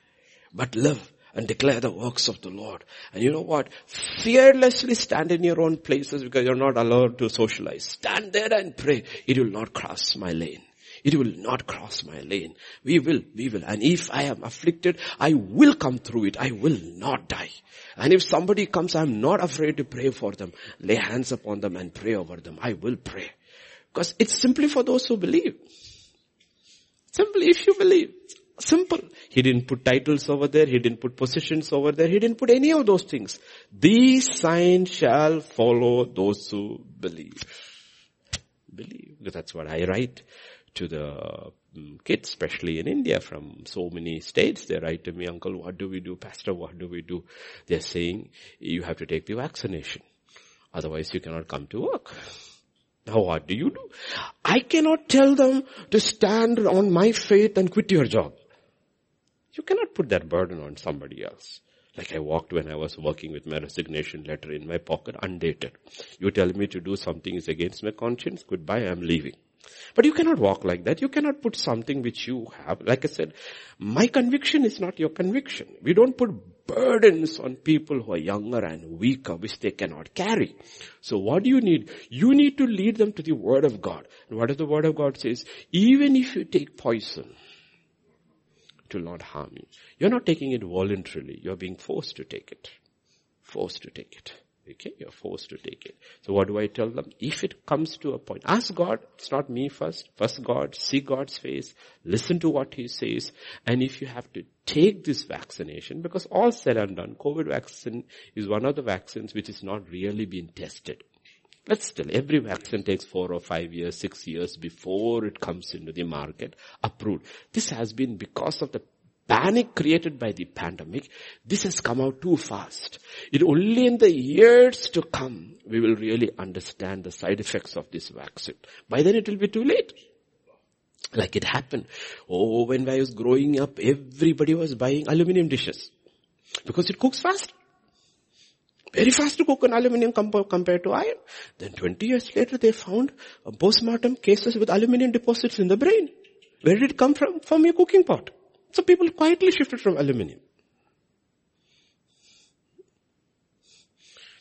but live and declare the works of the Lord. And you know what? Fearlessly stand in your own places because you're not allowed to socialize. Stand there and pray. It will not cross my lane. It will not cross my lane. We will, we will. And if I am afflicted, I will come through it. I will not die. And if somebody comes, I'm not afraid to pray for them. Lay hands upon them and pray over them. I will pray. Because it's simply for those who believe. Simply if you believe. Simple. He didn't put titles over there. He didn't put positions over there. He didn't put any of those things. These signs shall follow those who believe. Believe. That's what I write to the mm, kids, especially in India from so many states. They write to me, uncle, what do we do? Pastor, what do we do? They're saying, you have to take the vaccination. Otherwise you cannot come to work. Now what do you do? I cannot tell them to stand on my faith and quit your job. You cannot put that burden on somebody else. Like I walked when I was working with my resignation letter in my pocket, undated. You tell me to do something is against my conscience, goodbye, I'm leaving. But you cannot walk like that. You cannot put something which you have. Like I said, my conviction is not your conviction. We don't put burdens on people who are younger and weaker, which they cannot carry. So what do you need? You need to lead them to the Word of God. And what does the Word of God says? Even if you take poison, it will not harm you. You're not taking it voluntarily. You're being forced to take it. Forced to take it. Okay, you're forced to take it. So what do I tell them? If it comes to a point, ask God, it's not me first, first God, see God's face, listen to what He says, and if you have to take this vaccination, because all said and done, COVID vaccine is one of the vaccines which is not really being tested. But still, every vaccine takes four or five years, six years before it comes into the market, approved. This has been because of the panic created by the pandemic. This has come out too fast. It only in the years to come, we will really understand the side effects of this vaccine. By then it will be too late. Like it happened. Oh, when I was growing up, everybody was buying aluminum dishes. Because it cooks fast. Very fast to cook an aluminium compared to iron. Then 20 years later they found postmortem cases with aluminium deposits in the brain. Where did it come from? From your cooking pot. So people quietly shifted from aluminium.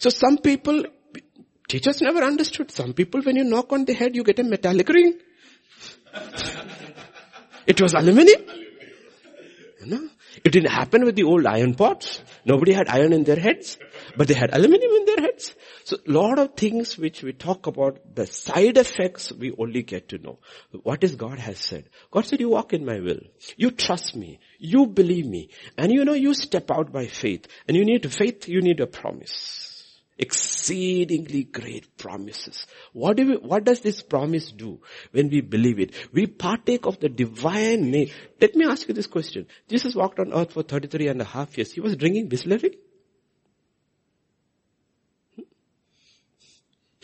So some people, teachers never understood. Some people when you knock on the head you get a metallic ring. <laughs> it was aluminium. You know? It didn't happen with the old iron pots. Nobody had iron in their heads, but they had aluminum in their heads. So a lot of things which we talk about, the side effects we only get to know. What is God has said? God said, you walk in my will. You trust me. You believe me. And you know, you step out by faith. And you need faith, you need a promise exceedingly great promises. What do we, what does this promise do when we believe it? We partake of the divine nature. Let me ask you this question. Jesus walked on earth for 33 and a half years. He was drinking Bisleri.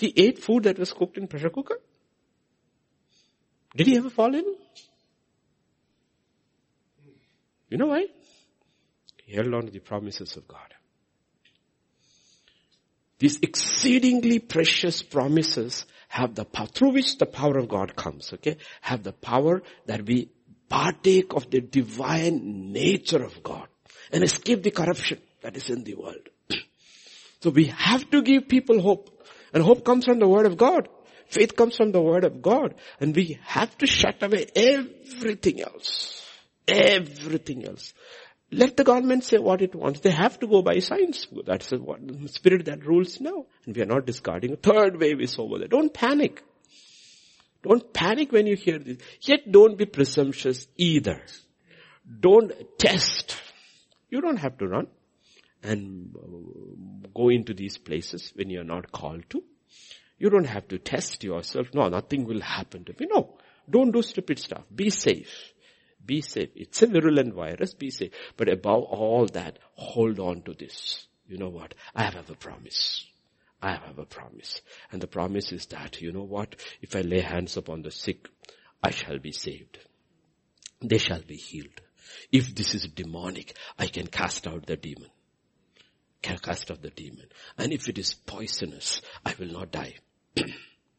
He ate food that was cooked in pressure cooker. Did he ever fall ill? You know why? He held on to the promises of God. These exceedingly precious promises have the power, through which the power of God comes, okay? Have the power that we partake of the divine nature of God and escape the corruption that is in the world. <clears throat> so we have to give people hope. And hope comes from the word of God. Faith comes from the word of God. And we have to shut away everything else. Everything else. Let the government say what it wants. They have to go by science. That's the spirit that rules now. And we are not discarding. A third wave is over there. Don't panic. Don't panic when you hear this. Yet don't be presumptuous either. Don't test. You don't have to run and uh, go into these places when you're not called to. You don't have to test yourself. No, nothing will happen to me. No. Don't do stupid stuff. Be safe. Be safe. It's a virulent virus. Be safe. But above all that, hold on to this. You know what? I have a promise. I have a promise. And the promise is that, you know what? If I lay hands upon the sick, I shall be saved. They shall be healed. If this is demonic, I can cast out the demon. Cast out the demon. And if it is poisonous, I will not die. <clears throat>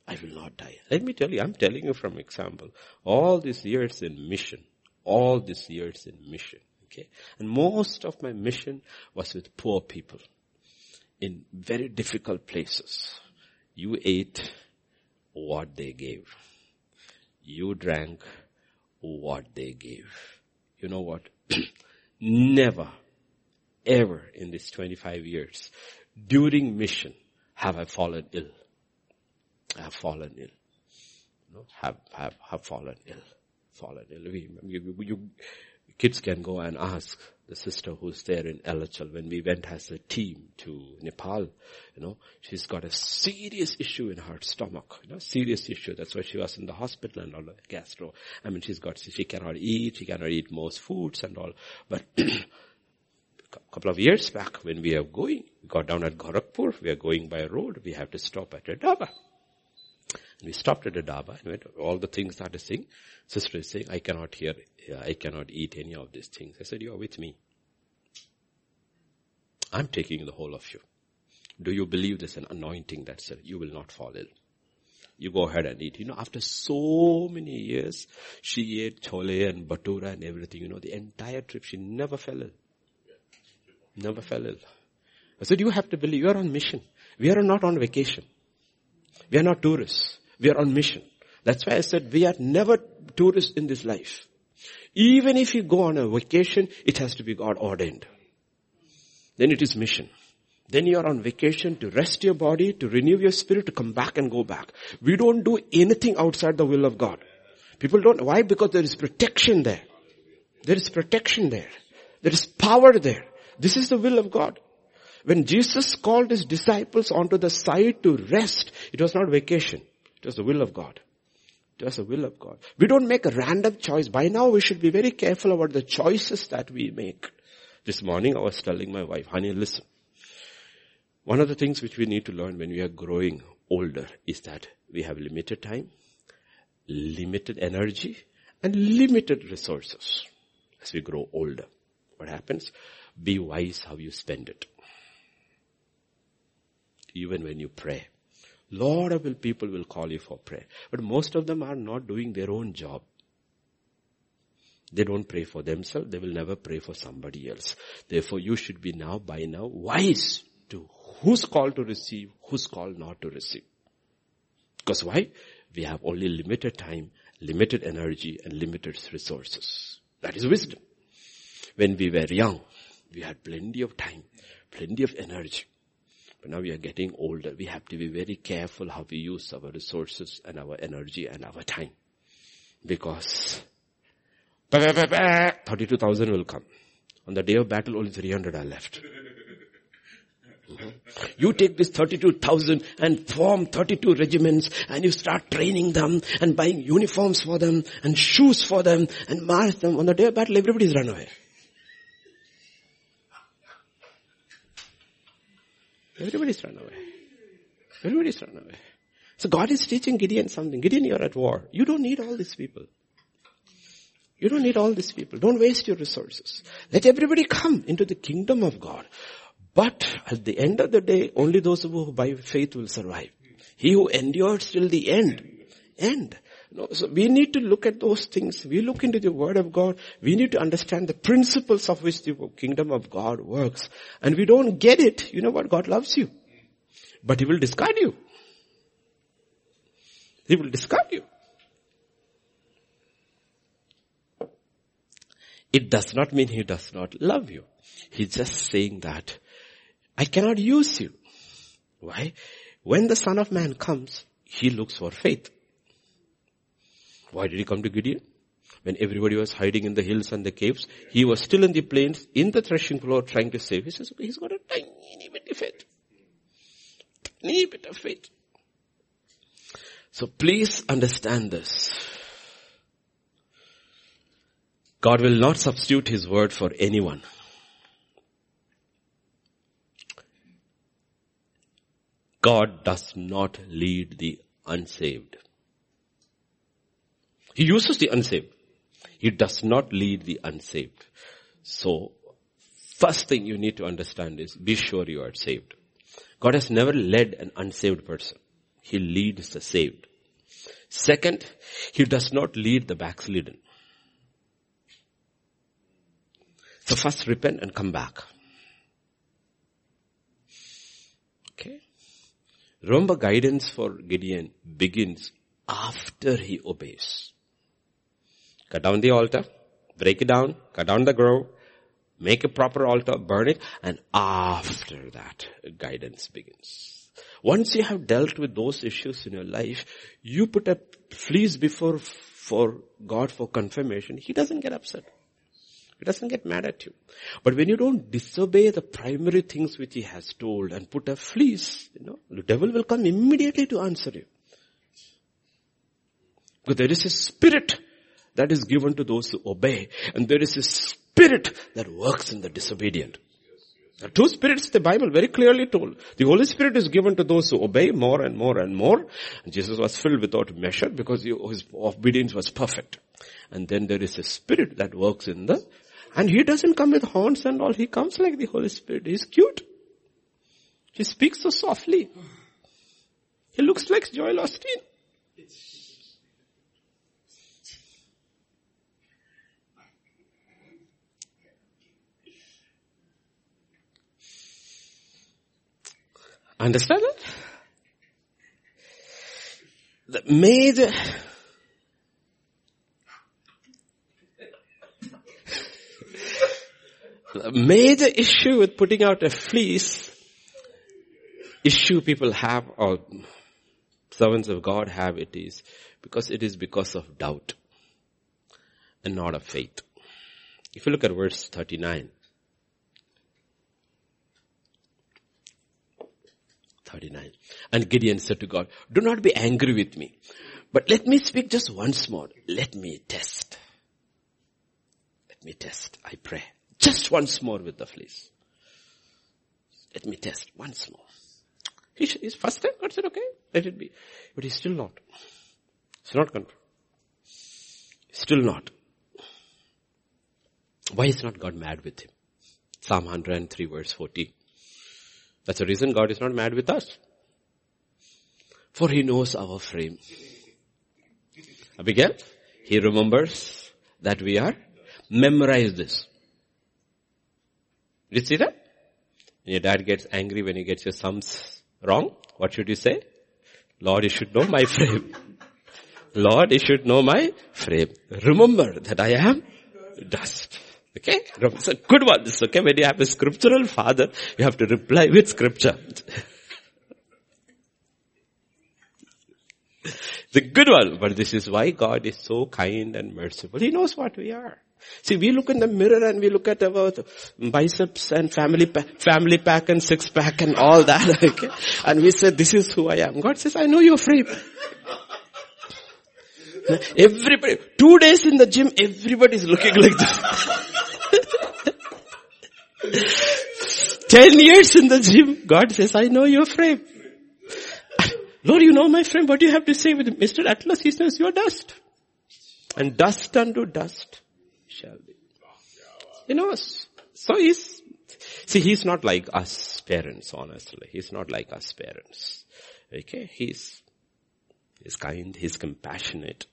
I will not die. Let me tell you, I'm telling you from example. All these years in mission, all these years in mission. Okay. And most of my mission was with poor people in very difficult places. You ate what they gave. You drank what they gave. You know what? <clears throat> Never, ever in these 25 years, during mission, have I fallen ill. I have fallen ill. No, have, have, have fallen ill. Fallen ill. We, you, you, kids can go and ask the sister who's there in Elachal when we went as a team to Nepal, you know, she's got a serious issue in her stomach, you know, serious issue. That's why she was in the hospital and all, the gastro. I mean, she's got, she cannot eat, she cannot eat most foods and all. But <clears throat> a couple of years back when we are going, we got down at Gorakhpur, we are going by road, we have to stop at a dhaba. And we stopped at a dhaba and went, all the things that is saying, sister is saying, I cannot hear, uh, I cannot eat any of these things. I said, you are with me. I'm taking the whole of you. Do you believe there's an anointing that said you will not fall ill? You go ahead and eat. You know, after so many years, she ate chole and batura and everything. You know, the entire trip, she never fell ill. Never fell ill. I said, you have to believe, you are on mission. We are not on vacation. We are not tourists. We are on mission. That's why I said we are never tourists in this life. Even if you go on a vacation, it has to be God ordained. Then it is mission. Then you are on vacation to rest your body, to renew your spirit, to come back and go back. We don't do anything outside the will of God. People don't, why? Because there is protection there. There is protection there. There is power there. This is the will of God. When Jesus called his disciples onto the side to rest, it was not vacation. It was the will of God. It was the will of God. We don't make a random choice. By now we should be very careful about the choices that we make. This morning I was telling my wife, honey, listen. One of the things which we need to learn when we are growing older is that we have limited time, limited energy, and limited resources as we grow older. What happens? Be wise how you spend it. Even when you pray. Lot of people will call you for prayer. But most of them are not doing their own job. They don't pray for themselves. They will never pray for somebody else. Therefore, you should be now, by now, wise to who's called to receive, who's called not to receive. Because why? We have only limited time, limited energy, and limited resources. That is wisdom. When we were young, we had plenty of time, plenty of energy. But now we are getting older. We have to be very careful how we use our resources and our energy and our time. Because 32,000 will come. On the day of battle, only 300 are left. You take this 32,000 and form 32 regiments and you start training them and buying uniforms for them and shoes for them and march them. On the day of battle, everybody's run away. Everybody's run away. Everybody's run away. So God is teaching Gideon something. Gideon, you're at war. You don't need all these people. You don't need all these people. Don't waste your resources. Let everybody come into the kingdom of God. But at the end of the day, only those who by faith will survive. He who endures till the end. End. No, so we need to look at those things. We look into the word of God. We need to understand the principles of which the kingdom of God works. And we don't get it. You know what? God loves you. But He will discard you. He will discard you. It does not mean He does not love you. He's just saying that I cannot use you. Why? When the son of man comes, he looks for faith. Why did he come to Gideon? When everybody was hiding in the hills and the caves, he was still in the plains, in the threshing floor trying to save. He says, he's got a tiny bit of faith. Tiny bit of faith. So please understand this. God will not substitute His word for anyone. God does not lead the unsaved. He uses the unsaved. He does not lead the unsaved. So, first thing you need to understand is be sure you are saved. God has never led an unsaved person. He leads the saved. Second, He does not lead the backslidden. So first repent and come back. Okay. Remember guidance for Gideon begins after he obeys. Cut down the altar, break it down, cut down the grove, make a proper altar, burn it, and after that, guidance begins. Once you have dealt with those issues in your life, you put a fleece before for God for confirmation, He doesn't get upset. He doesn't get mad at you. But when you don't disobey the primary things which He has told and put a fleece, you know, the devil will come immediately to answer you. Because there is a spirit that is given to those who obey and there is a spirit that works in the disobedient. The two spirits the Bible very clearly told. The Holy Spirit is given to those who obey more and more and more. And Jesus was filled without measure because his obedience was perfect. And then there is a spirit that works in the, and he doesn't come with horns and all. He comes like the Holy Spirit. He's cute. He speaks so softly. He looks like Joel Osteen. Understand it? The major, the major issue with putting out a fleece, issue people have or servants of God have it is because it is because of doubt and not of faith. If you look at verse 39, 39. And Gideon said to God, do not be angry with me, but let me speak just once more. Let me test. Let me test, I pray. Just once more with the fleece. Let me test once more. He, first time, God said, okay, let it be. But he's still not. He's not control. Still not. Why is not God mad with him? Psalm 103 verse 40. That's the reason God is not mad with us. For He knows our frame. Abigail, He remembers that we are. Memorize this. Did you see that? Your dad gets angry when he gets your sums wrong, what should you say? Lord, you should know my frame. Lord, you should know my frame. Remember that I am dust. Okay? It's a good one. It's okay. When you have a scriptural father, you have to reply with scripture. <laughs> it's a good one. But this is why God is so kind and merciful. He knows what we are. See, we look in the mirror and we look at our biceps and family pack, family pack and six pack and all that. <laughs> Okay? And we say, this is who I am. God says, I know your frame. <laughs> Everybody, two days in the gym, everybody is looking like this. Ten years in the gym, God says, I know your frame. Lord, you know my frame. What do you have to say with Mr. Atlas? He says, you're dust. And dust unto dust shall be. He knows. So he's, see, he's not like us parents, honestly. He's not like us parents. Okay? He's, he's kind, he's compassionate.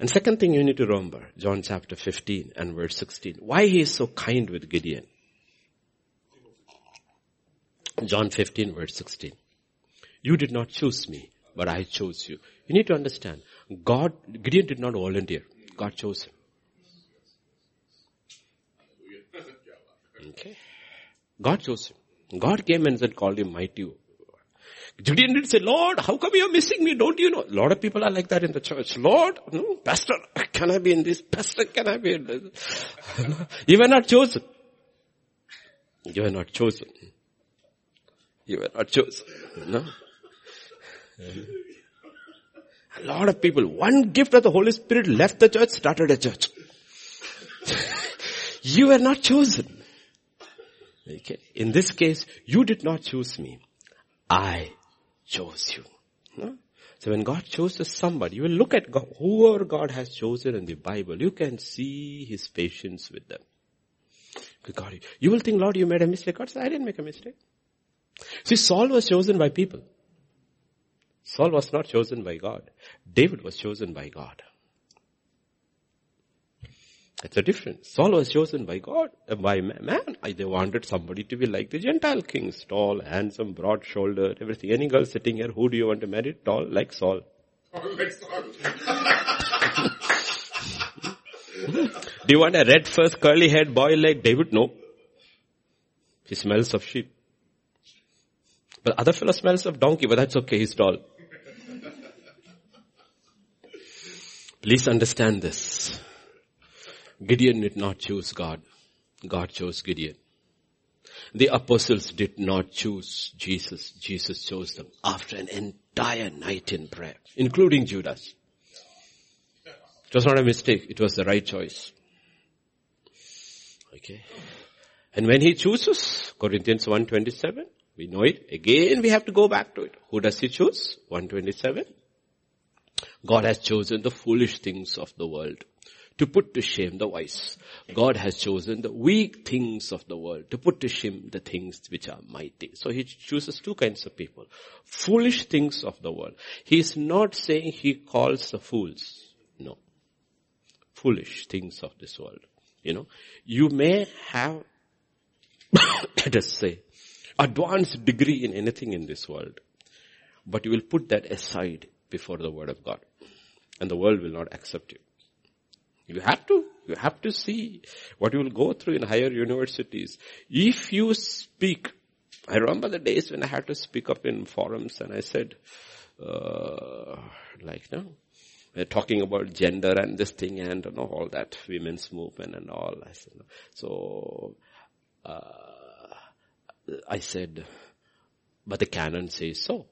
And second thing you need to remember, John chapter 15 and verse 16. Why he is so kind with Gideon. John 15 verse 16. You did not choose me, but I chose you. You need to understand, God, Gideon did not volunteer. God chose him. Okay. God chose him. God came and said, called him mighty. Gideon didn't say, Lord, how come you're missing me? Don't you know? A lot of people are like that in the church. Lord, no, pastor, can I be in this? Pastor, can I be in this? <laughs> you were not chosen. You were not chosen. You were not chosen. No? A lot of people, one gift of the Holy Spirit left the church, started a church. <laughs> you were not chosen. Okay. In this case, you did not choose me. I chose you. No? So when God chooses somebody, you will look at God, whoever God has chosen in the Bible, you can see His patience with them. God, you will think, Lord, you made a mistake. God I didn't make a mistake. See, Saul was chosen by people. Saul was not chosen by God. David was chosen by God. It's a difference. Saul was chosen by God, uh, by man. They wanted somebody to be like the Gentile kings, tall, handsome, broad shouldered, everything. Any girl sitting here, who do you want to marry? Tall, like Saul. <laughs> Do you want a red first curly haired boy like David? No. He smells of sheep. But other fellow smells of donkey, but that's okay, he's tall. Please understand this. Gideon did not choose God. God chose Gideon. The apostles did not choose Jesus. Jesus chose them after an entire night in prayer, including Judas. It was not a mistake. It was the right choice. Okay. And when he chooses, Corinthians 127, we know it. Again, we have to go back to it. Who does he choose? 127. God has chosen the foolish things of the world to put to shame the wise. God has chosen the weak things of the world to put to shame the things which are mighty. So he chooses two kinds of people. Foolish things of the world. He is not saying he calls the fools. No. Foolish things of this world. You know, you may have, <coughs> let us say, advanced degree in anything in this world, but you will put that aside before the word of God. And the world will not accept you. You have to. You have to see what you will go through in higher universities. If you speak, I remember the days when I had to speak up in forums and I said, uh, like, no, we're talking about gender and this thing and you know, all that women's movement and all. I said, so, uh, I said, but the canon says so.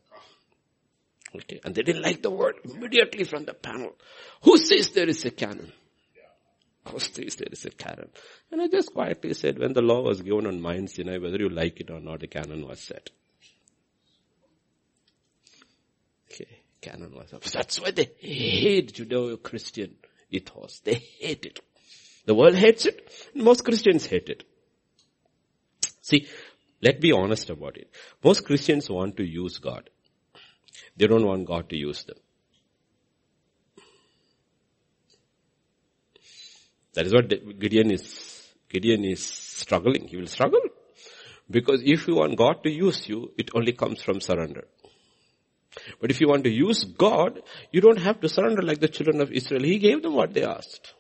Okay, and they didn't like the word immediately from the panel. Who says there is a canon? Who says there is a canon. And I just quietly said, when the law was given on Mount Sinai, whether you like it or not, a canon was set. Okay, canon was set. That's why they hate Judeo-Christian ethos. They hate it. The world hates it. Most Christians hate it. See, let's be honest about it. Most Christians want to use God. They don't want God to use them. That is what Gideon is, Gideon is struggling. He will struggle. Because if you want God to use you, it only comes from surrender. But if you want to use God, you don't have to surrender like the children of Israel. He gave them what they asked.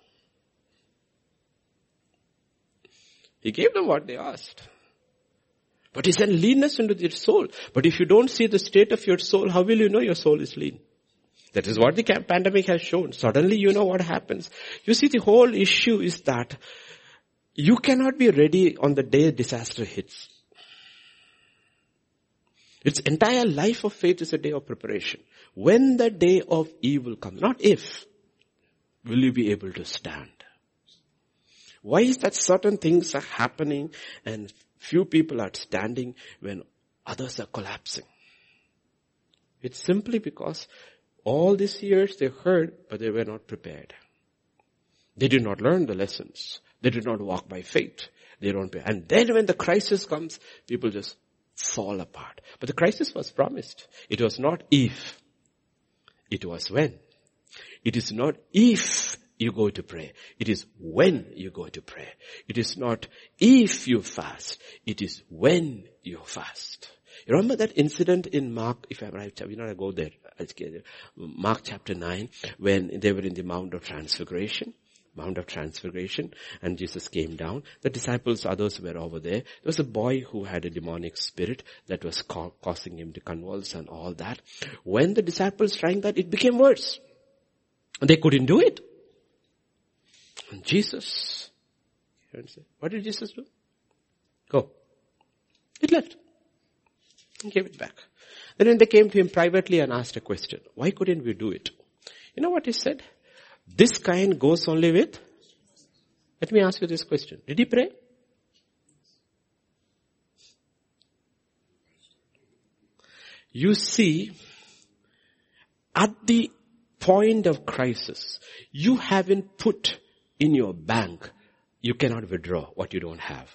He gave them what they asked. But he sent leanness into your soul. But if you don't see the state of your soul, how will you know your soul is lean? That is what the pandemic has shown. Suddenly you know what happens. You see the whole issue is that you cannot be ready on the day disaster hits. Its entire life of faith is a day of preparation. When the day of evil comes, not if, will you be able to stand? Why is that certain things are happening and few people are standing when others are collapsing? It's simply because all these years they heard, but they were not prepared. They did not learn the lessons. They did not walk by faith. They don't pay. And then when the crisis comes, people just fall apart. But the crisis was promised. It was not if. It was when. It is not if you go to pray. It is when you go to pray. It is not if you fast. It is when you fast. You remember that incident in Mark, if I'm right, we not go there. Mark chapter 9, when they were in the Mount of Transfiguration. Mount of Transfiguration, and Jesus came down. The disciples, others were over there. There was a boy who had a demonic spirit that was ca- causing him to convulse and all that. When the disciples tried that, it became worse. They couldn't do it. And Jesus, what did Jesus do? Go. It left. And gave it back. Then when they came to him privately and asked a question, why couldn't we do it? You know what he said? This kind goes only with, let me ask you this question. Did he pray? You see, at the point of crisis, you haven't put in your bank, you cannot withdraw what you don't have.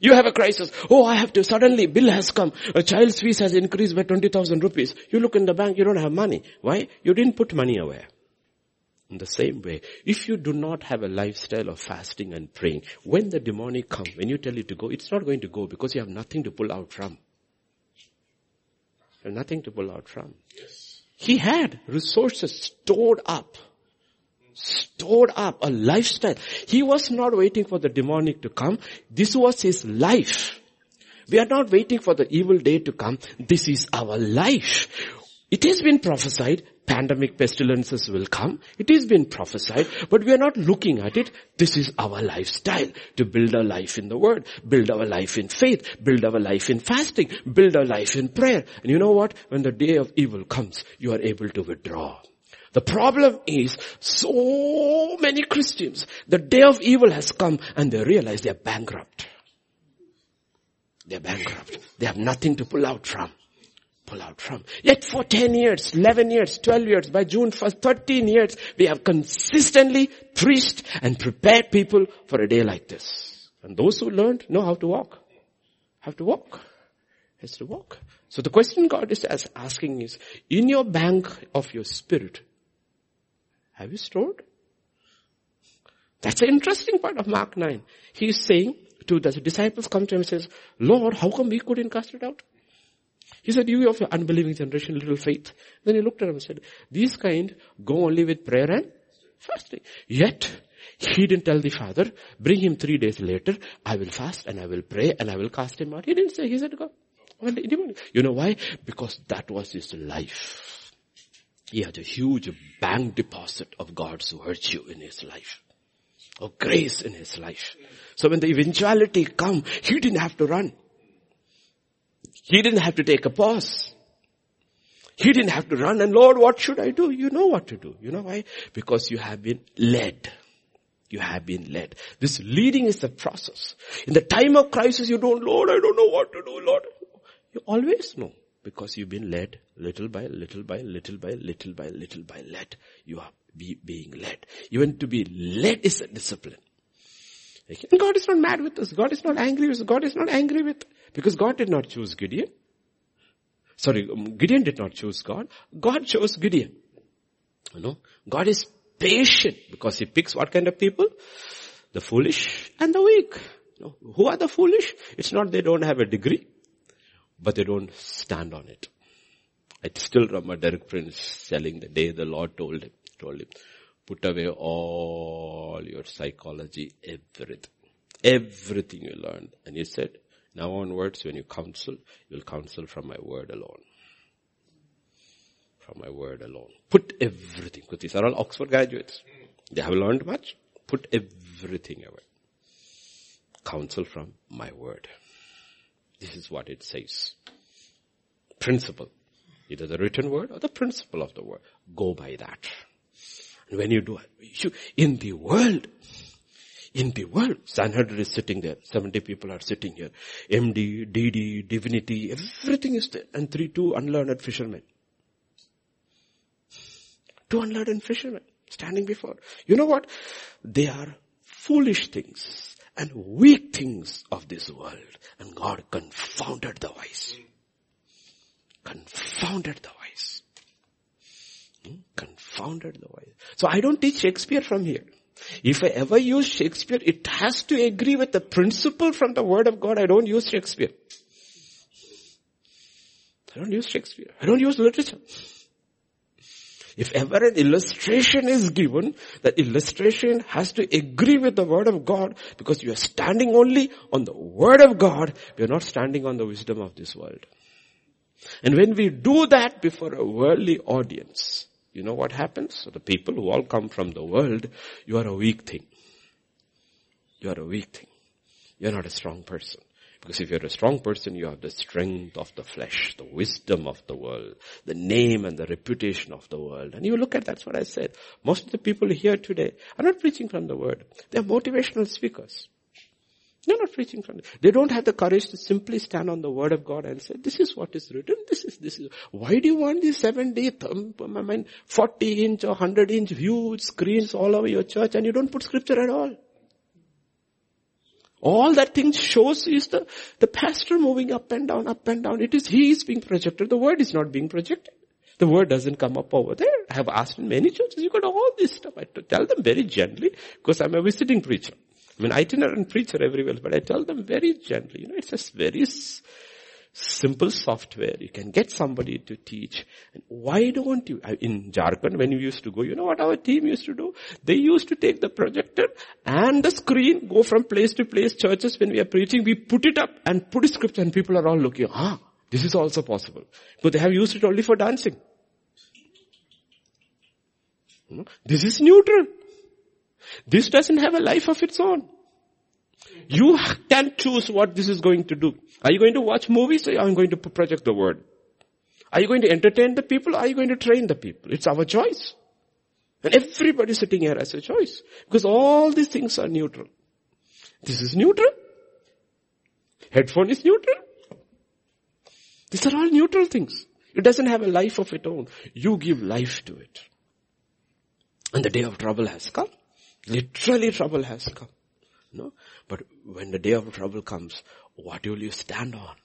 You have a crisis. Oh, I have to, suddenly bill has come. A child's fees has increased by 20,000 rupees. You look in the bank, you don't have money. Why? You didn't put money away. In the same way, if you do not have a lifestyle of fasting and praying, when the demonic come, when you tell it to go, it's not going to go because you have nothing to pull out from. You have nothing to pull out from. He had resources stored up Stored up a lifestyle. He was not waiting for the demonic to come. This was his life. We are not waiting for the evil day to come. This is our life. It has been prophesied pandemic pestilences will come. It has been prophesied, but we are not looking at it. This is our lifestyle to build our life in the word, build our life in faith, build our life in fasting, build our life in prayer. And you know what? When the day of evil comes, you are able to withdraw. The problem is so many Christians, the day of evil has come and they realize they are bankrupt. They're bankrupt. They have nothing to pull out from pull out from. Yet for 10 years, 11 years, 12 years, by June 1st, 13 years, we have consistently preached and prepared people for a day like this. And those who learned know how to walk. Have to walk. Has to walk. So the question God is asking is, in your bank of your spirit, have you stored? That's the interesting part of Mark 9. He is saying to the disciples come to him and says, Lord, how come we couldn't cast it out? He said, you of your unbelieving generation, little faith. Then he looked at him and said, these kind go only with prayer and fasting. Yet, he didn't tell the father, bring him three days later, I will fast and I will pray and I will cast him out. He didn't say, he said, go. You know why? Because that was his life. He had a huge bank deposit of God's virtue in his life. Of grace in his life. So when the eventuality come, he didn't have to run. He didn't have to take a pause. He didn't have to run and Lord, what should I do? You know what to do. You know why? Because you have been led. You have been led. This leading is the process. In the time of crisis, you don't, Lord, I don't know what to do, Lord. You always know because you've been led little by little by little by little by little by led. You are be, being led. Even to be led is a discipline. And God is not mad with us. God is not angry with us. God is not angry with, because God did not choose Gideon. Sorry, um, Gideon did not choose God. God chose Gideon. You know, God is patient because He picks what kind of people? The foolish and the weak. You know, who are the foolish? It's not they don't have a degree, but they don't stand on it. I still remember Derek Prince telling the day the Lord told him, told him, Put away all your psychology, everything. Everything you learned. And he said, now onwards when you counsel, you'll counsel from my word alone. From my word alone. Put everything, because these are all Oxford graduates. They have learned much. Put everything away. Counsel from my word. This is what it says. Principle. Either the written word or the principle of the word. Go by that. And when you do it, you in the world, in the world, Sanhedrin is sitting there. 70 people are sitting here. MD, DD, divinity, everything is there. And three, two unlearned fishermen. Two unlearned fishermen standing before. You know what? They are foolish things and weak things of this world. And God confounded the wise. Confounded the wise. Hmm? Confounded the wise. So I don't teach Shakespeare from here. If I ever use Shakespeare, it has to agree with the principle from the word of God. I don't use Shakespeare. I don't use Shakespeare. I don't use literature. If ever an illustration is given, that illustration has to agree with the word of God because you are standing only on the word of God. We are not standing on the wisdom of this world. And when we do that before a worldly audience, you know what happens? The people who all come from the world, you are a weak thing. You are a weak thing. You're not a strong person. Because if you're a strong person, you have the strength of the flesh, the wisdom of the world, the name and the reputation of the world. And you look at, that's what I said. Most of the people here today are not preaching from the word. They're motivational speakers. They're not preaching from it. They don't have the courage to simply stand on the word of God and say, this is what is written, this is, this is. Why do you want these 70, thumb, I mean, 40 inch or 100 inch huge screens all over your church and you don't put scripture at all? All that thing shows is the, the pastor moving up and down, up and down. It is, he is being projected. The word is not being projected. The word doesn't come up over there. I have asked in many churches, you got all this stuff. I tell them very gently because I'm a visiting preacher. I'm an itinerant preacher everywhere, but I tell them very gently, you know, it's just very simple software. You can get somebody to teach. And why don't you, in Jharkhand when you used to go, you know what our team used to do? They used to take the projector and the screen, go from place to place, churches when we are preaching, we put it up and put a script and people are all looking, ah, this is also possible. But they have used it only for dancing. This is neutral. This doesn't have a life of its own. You can choose what this is going to do. Are you going to watch movies or are you going to project the word? Are you going to entertain the people are you going to train the people? It's our choice. And everybody sitting here has a choice. Because all these things are neutral. This is neutral. Headphone is neutral. These are all neutral things. It doesn't have a life of its own. You give life to it. And the day of trouble has come. Literally trouble has come. No? But when the day of trouble comes, what will you stand on?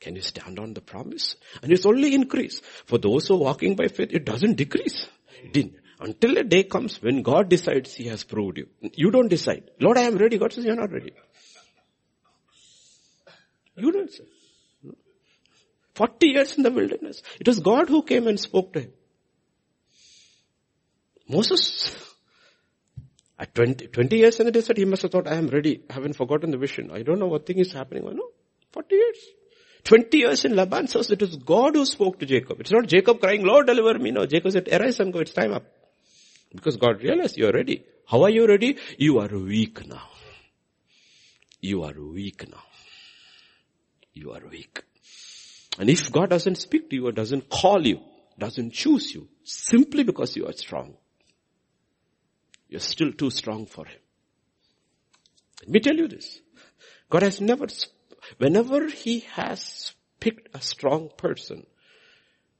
Can you stand on the promise? And it's only increase. For those who are walking by faith, it doesn't decrease. It didn't. Until a day comes when God decides He has proved you. You don't decide. Lord, I am ready. God says you're not ready. You don't say. 40 years in the wilderness. It was God who came and spoke to him. Moses at 20, 20 years in the desert, he must have thought, I am ready. I haven't forgotten the vision. I don't know what thing is happening. I know. 40 years. 20 years in Laban says it was God who spoke to Jacob. It's not Jacob crying, Lord deliver me. No, Jacob said, arise and go, it's time up. Because God realized you are ready. How are you ready? You are weak now. You are weak now. You are weak. And if God doesn't speak to you or doesn't call you, doesn't choose you, simply because you are strong, you're still too strong for Him. Let me tell you this. God has never, whenever He has picked a strong person,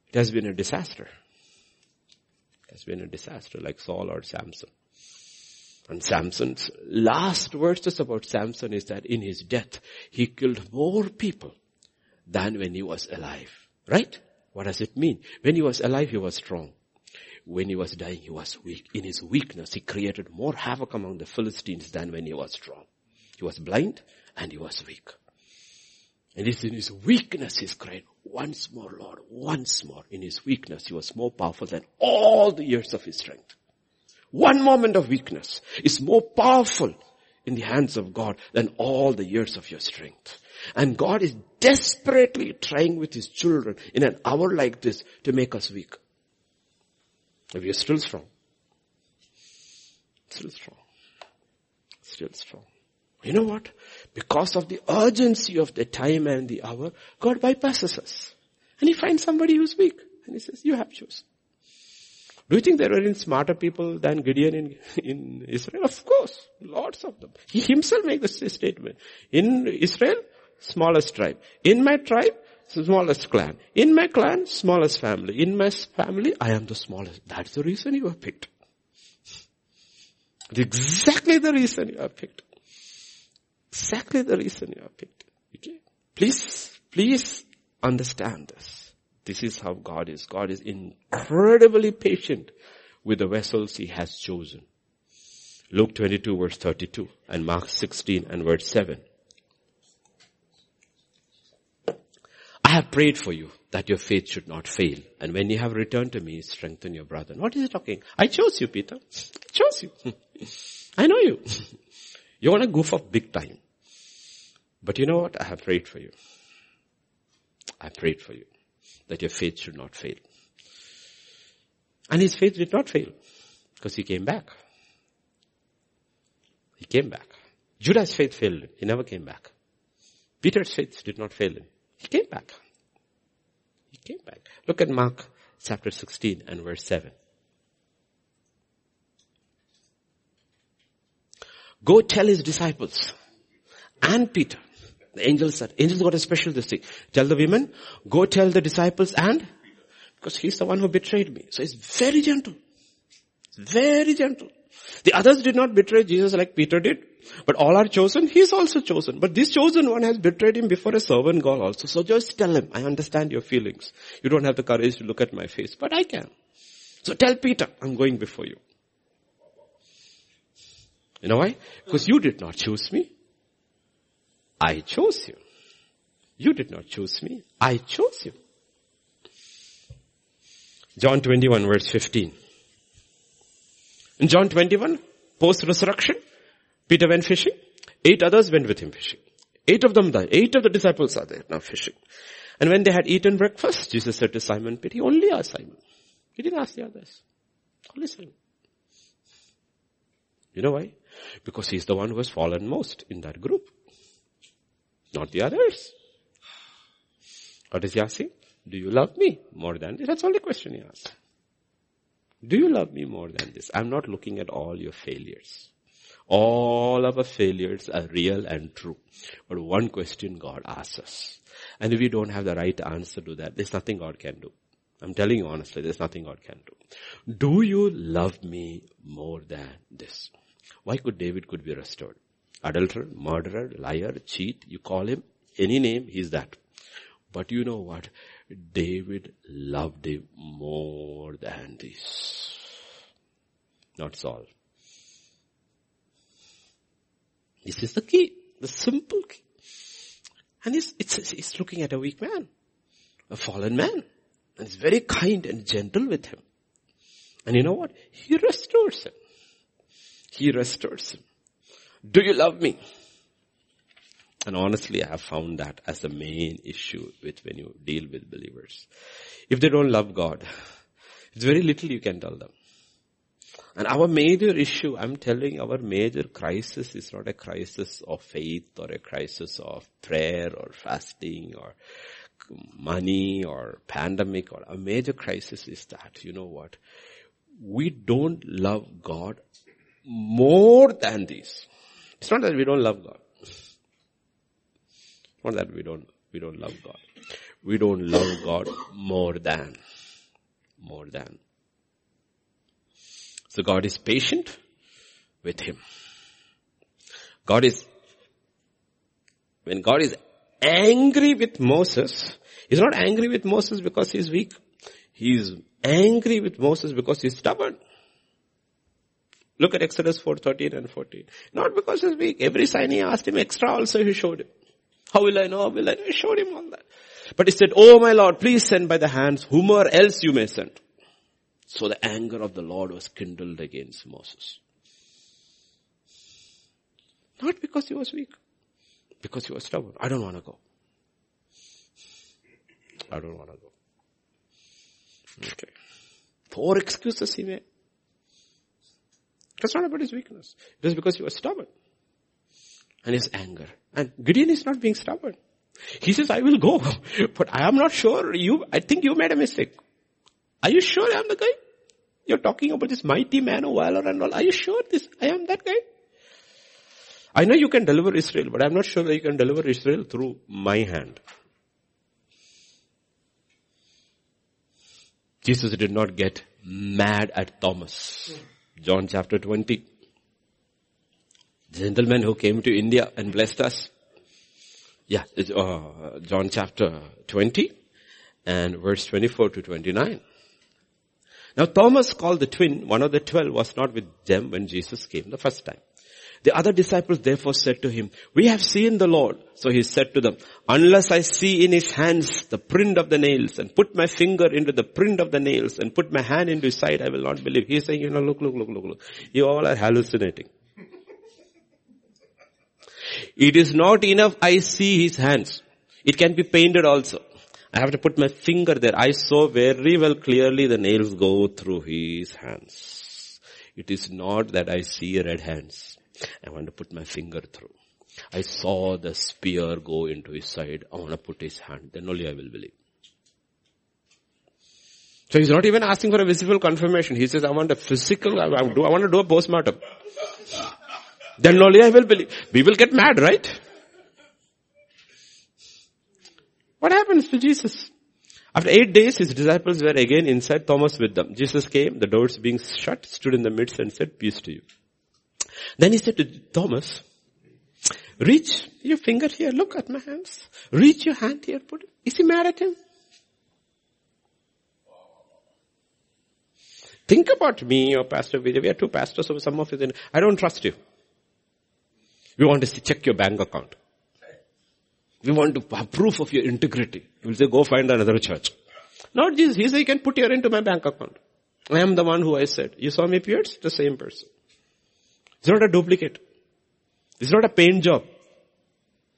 it has been a disaster. It has been a disaster like Saul or Samson. And Samson's last verses about Samson is that in his death, he killed more people than when he was alive. Right? What does it mean? When he was alive, he was strong when he was dying, he was weak. In his weakness, he created more havoc among the Philistines than when he was strong. He was blind and he was weak. And it's in his weakness he's cried, once more Lord, once more. In his weakness he was more powerful than all the years of his strength. One moment of weakness is more powerful in the hands of God than all the years of your strength. And God is desperately trying with his children in an hour like this to make us weak. We are still strong. Still strong. Still strong. You know what? Because of the urgency of the time and the hour, God bypasses us. And He finds somebody who's weak. And He says, you have chosen. Do you think there were any smarter people than Gideon in, in Israel? Of course. Lots of them. He himself makes the statement. In Israel, smallest tribe. In my tribe, smallest clan. In my clan, smallest family. In my family, I am the smallest. That's the reason you are picked. exactly the reason you are picked. Exactly the reason you are picked. Okay? Please, please understand this. This is how God is. God is incredibly patient with the vessels He has chosen. Luke 22 verse 32 and Mark 16 and verse 7. I have prayed for you that your faith should not fail. And when you have returned to me, strengthen your brother. What is he talking? I chose you, Peter. I chose you. <laughs> I know you. You want to goof off big time. But you know what? I have prayed for you. I prayed for you that your faith should not fail. And his faith did not fail because he came back. He came back. Judas' faith failed him. He never came back. Peter's faith did not fail him. He came back. He came back. Look at Mark chapter 16 and verse 7. Go tell his disciples and Peter. The angel said, angels got a special this thing. Tell the women, go tell the disciples and, because he's the one who betrayed me. So he's very gentle. Very gentle. The others did not betray Jesus like Peter did. But all are chosen, he is also chosen. But this chosen one has betrayed him before a servant girl also. So just tell him, I understand your feelings. You don't have the courage to look at my face, but I can. So tell Peter, I'm going before you. You know why? Because you did not choose me. I chose you. You did not choose me. I chose you. John 21 verse 15. In John 21, post-resurrection, Peter went fishing. Eight others went with him fishing. Eight of them died. Eight of the disciples are there now fishing. And when they had eaten breakfast, Jesus said to Simon Peter, he only asked Simon. He didn't ask the others. Only Simon. You know why? Because he's the one who has fallen most in that group. Not the others. What is he asking? Do you love me more than this? That's all the question he asks. Do you love me more than this? I'm not looking at all your failures. All of our failures are real and true. But one question God asks us. And if we don't have the right answer to that, there's nothing God can do. I'm telling you honestly, there's nothing God can do. Do you love me more than this? Why could David could be restored? Adulterer, murderer, liar, cheat, you call him any name, he's that. But you know what? David loved him more than this. Not Saul. This is the key, the simple key. And he's, it's, he's looking at a weak man, a fallen man. And he's very kind and gentle with him. And you know what? He restores him. He restores him. Do you love me? And honestly, I have found that as the main issue with when you deal with believers. If they don't love God, it's very little you can tell them. And our major issue, I'm telling our major crisis is not a crisis of faith or a crisis of prayer or fasting or money or pandemic or a major crisis is that, you know what? We don't love God more than this. It's not that we don't love God. Not that we don't, we don't love God. We don't love God more than, more than. So God is patient with him. God is, when God is angry with Moses, he's not angry with Moses because he's weak. He's angry with Moses because he's stubborn. Look at Exodus 4, 13 and 14. Not because he's weak. Every sign he asked him extra also he showed him. How will I know? How will I know? He showed him all that. But he said, Oh my Lord, please send by the hands whomever else you may send. So the anger of the Lord was kindled against Moses. Not because he was weak. Because he was stubborn. I don't want to go. I don't want to go. Okay. Four excuses he made. That's not about his weakness. It was because he was stubborn. And his anger. And Gideon is not being stubborn. He says, I will go, <laughs> but I am not sure you, I think you made a mistake. Are you sure I am the guy? You're talking about this mighty man of valor and all. Are you sure this, I am that guy? I know you can deliver Israel, but I'm not sure that you can deliver Israel through my hand. Jesus did not get mad at Thomas. John chapter 20 gentleman who came to India and blessed us. Yeah, uh, John chapter 20 and verse 24 to 29. Now Thomas called the twin, one of the twelve was not with them when Jesus came the first time. The other disciples therefore said to him, we have seen the Lord. So he said to them, unless I see in his hands the print of the nails and put my finger into the print of the nails and put my hand into his side, I will not believe. He's saying, you know, look, look, look, look, look. You all are hallucinating. It is not enough I see his hands. It can be painted also. I have to put my finger there. I saw very well clearly the nails go through his hands. It is not that I see red hands. I want to put my finger through. I saw the spear go into his side. I want to put his hand. Then only I will believe. So he's not even asking for a visible confirmation. He says, I want a physical, I want to do a postmortem. Then only I will believe. We will get mad, right? What happens to Jesus? After eight days, his disciples were again inside, Thomas with them. Jesus came, the doors being shut, stood in the midst and said, peace to you. Then he said to Thomas, reach your finger here, look at my hands. Reach your hand here, put it. Is he mad at him? Think about me or Pastor Vijay. We are two pastors, so some of you, I don't trust you. We want to check your bank account. We want to have proof of your integrity. He will say, go find another church. Not Jesus. He said, you can put your into my bank account. I am the one who I said. You saw me Pierce? The same person. It's not a duplicate. Is not a paint job.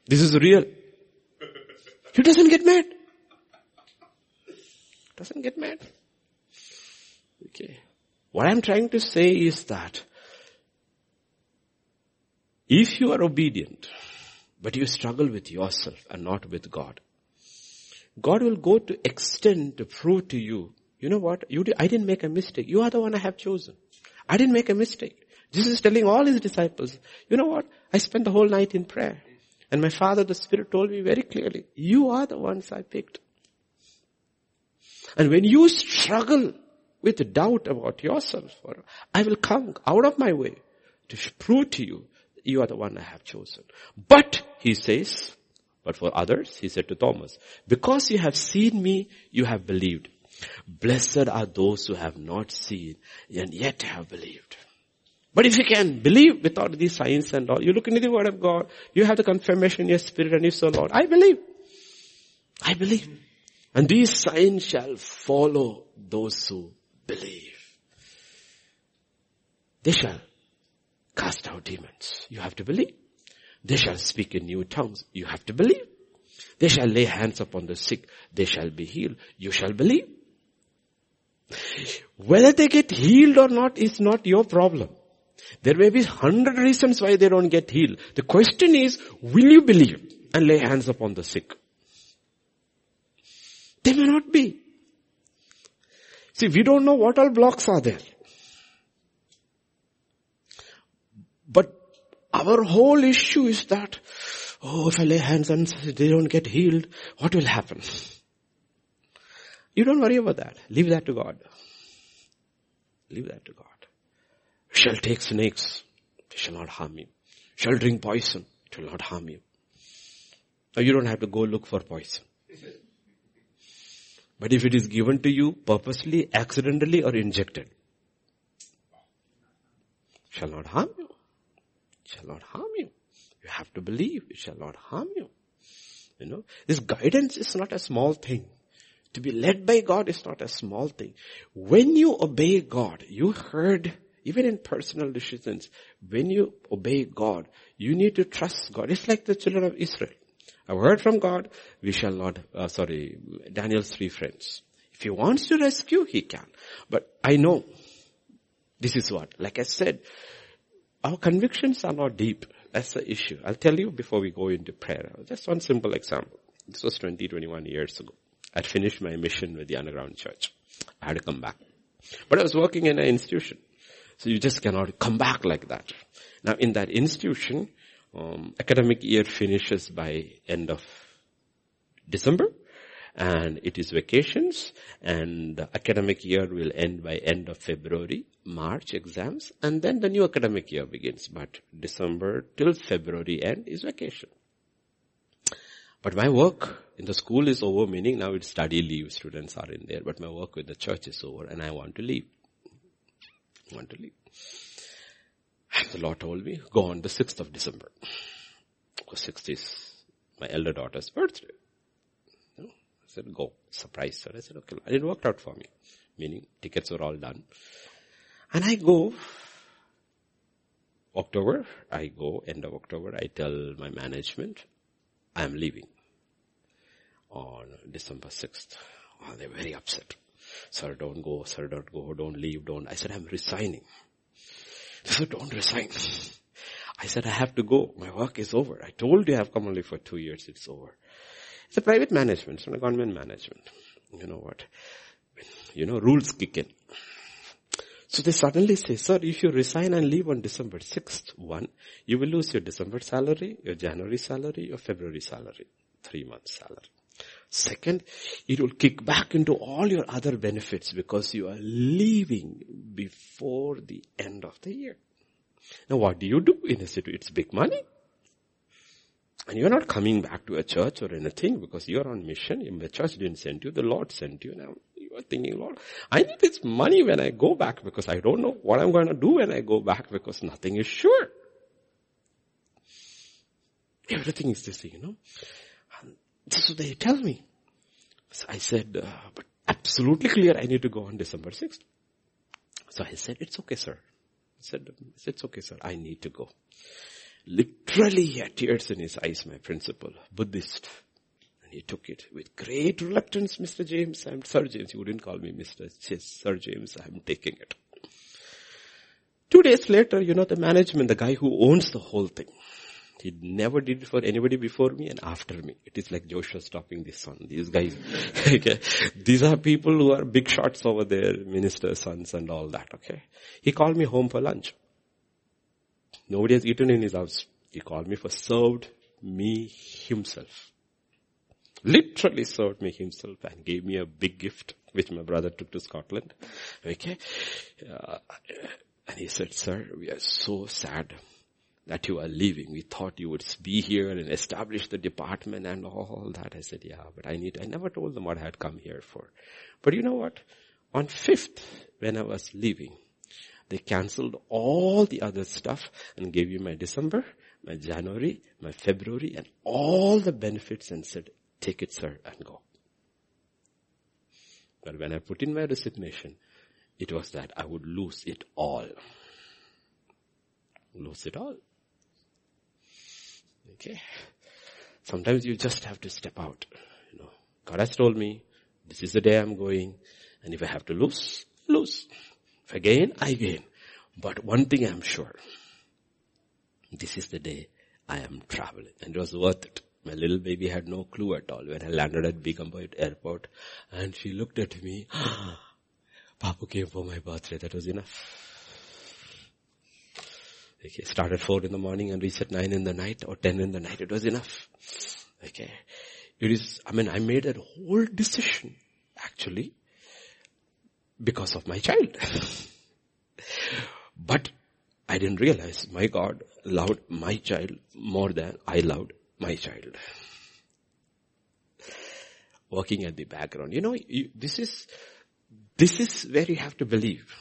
This is real. He doesn't get mad. Doesn't get mad. Okay. What I'm trying to say is that if you are obedient, but you struggle with yourself and not with God, God will go to extend to prove to you, you know what, you I didn't make a mistake. You are the one I have chosen. I didn't make a mistake. Jesus is telling all his disciples, you know what, I spent the whole night in prayer. And my father, the spirit told me very clearly, you are the ones I picked. And when you struggle with doubt about yourself, I will come out of my way to prove to you, you are the one I have chosen. But, he says, but for others, he said to Thomas, because you have seen me, you have believed. Blessed are those who have not seen and yet have believed. But if you can believe without these signs and all, you look into the word of God, you have the confirmation in your spirit and you say, Lord, I believe. I believe. And these signs shall follow those who believe. They shall cast out demons. You have to believe. They shall speak in new tongues. You have to believe. They shall lay hands upon the sick. They shall be healed. You shall believe. Whether they get healed or not is not your problem. There may be hundred reasons why they don't get healed. The question is, will you believe and lay hands upon the sick? They may not be. See, we don't know what all blocks are there. But our whole issue is that, oh, if I lay hands and they don't get healed, what will happen? You don't worry about that. Leave that to God. Leave that to God shall take snakes, they shall not harm you. Shall drink poison, it will not harm you. Now you don't have to go look for poison. But if it is given to you purposely, accidentally or injected, shall not harm you. Shall not harm you. You have to believe it shall not harm you. You know, this guidance is not a small thing. To be led by God is not a small thing. When you obey God, you heard even in personal decisions, when you obey God, you need to trust God. It's like the children of Israel. A word from God, we shall not, uh, sorry, Daniel's three friends. If he wants to rescue, he can. But I know, this is what, like I said, our convictions are not deep. That's the issue. I'll tell you before we go into prayer. Just one simple example. This was 20, 21 years ago. I'd finished my mission with the underground church. I had to come back. But I was working in an institution. So you just cannot come back like that. Now in that institution, um, academic year finishes by end of December and it is vacations and the academic year will end by end of February, March exams and then the new academic year begins. But December till February end is vacation. But my work in the school is over, meaning now it's study leave, students are in there, but my work with the church is over and I want to leave I want to leave. And the Lord told me, go on the 6th of December. Because 6th is my elder daughter's birthday. Said, go. Surprise her. I said, okay. And it worked out for me. Meaning, tickets were all done. And I go, October, I go, end of October, I tell my management, I am leaving on December 6th. Oh, they're very upset. Sir, don't go, sir, don't go, don't leave, don't. I said, I'm resigning. They said, don't resign. I said, I have to go. My work is over. I told you I have come only for two years. It's over. It's a private management. It's not a government management. You know what? You know, rules kick in. So they suddenly say, sir, if you resign and leave on December 6th, one, you will lose your December salary, your January salary, your February salary, three months salary. Second, it will kick back into all your other benefits because you are leaving before the end of the year. Now what do you do in a city? It's big money. And you're not coming back to a church or anything because you're on mission. The church didn't send you, the Lord sent you. Now you are thinking, Lord, I need this money when I go back because I don't know what I'm going to do when I go back because nothing is sure. Everything is this you know. And this is what they tell me. So I said, uh, but absolutely clear I need to go on December 6th. So I said, it's okay, sir. I said, it's okay, sir. I need to go. Literally he had tears in his eyes, my principal, Buddhist. And he took it with great reluctance, Mr. James. I'm Sir James. He wouldn't call me Mr. Yes, Sir James. I'm taking it. Two days later, you know, the management, the guy who owns the whole thing, he never did it for anybody before me and after me. It is like Joshua stopping the sun. These guys, <laughs> okay. These are people who are big shots over there, ministers' sons and all that, okay. He called me home for lunch. Nobody has eaten in his house. He called me for served me himself. Literally served me himself and gave me a big gift, which my brother took to Scotland. Okay. Uh, and he said, sir, we are so sad that you are leaving. We thought you would be here and establish the department and all that. I said, yeah, but I need, I never told them what I had come here for. But you know what? On 5th, when I was leaving, they cancelled all the other stuff and gave you my December, my January, my February and all the benefits and said, take it sir and go. But when I put in my resignation, it was that I would lose it all. Lose it all. Okay. Sometimes you just have to step out. You know, God has told me, this is the day I'm going, and if I have to lose, lose. If I gain, But one thing I'm sure, this is the day I am traveling, and it was worth it. My little baby had no clue at all when I landed at Begumpet airport, and she looked at me. <gasps> Papa came for my birthday. That was enough. Okay, started four in the morning and reached at nine in the night or ten in the night. It was enough. Okay. It is, I mean, I made a whole decision actually because of my child. <laughs> but I didn't realize my God loved my child more than I loved my child. Working at the background. You know, you, this is, this is where you have to believe.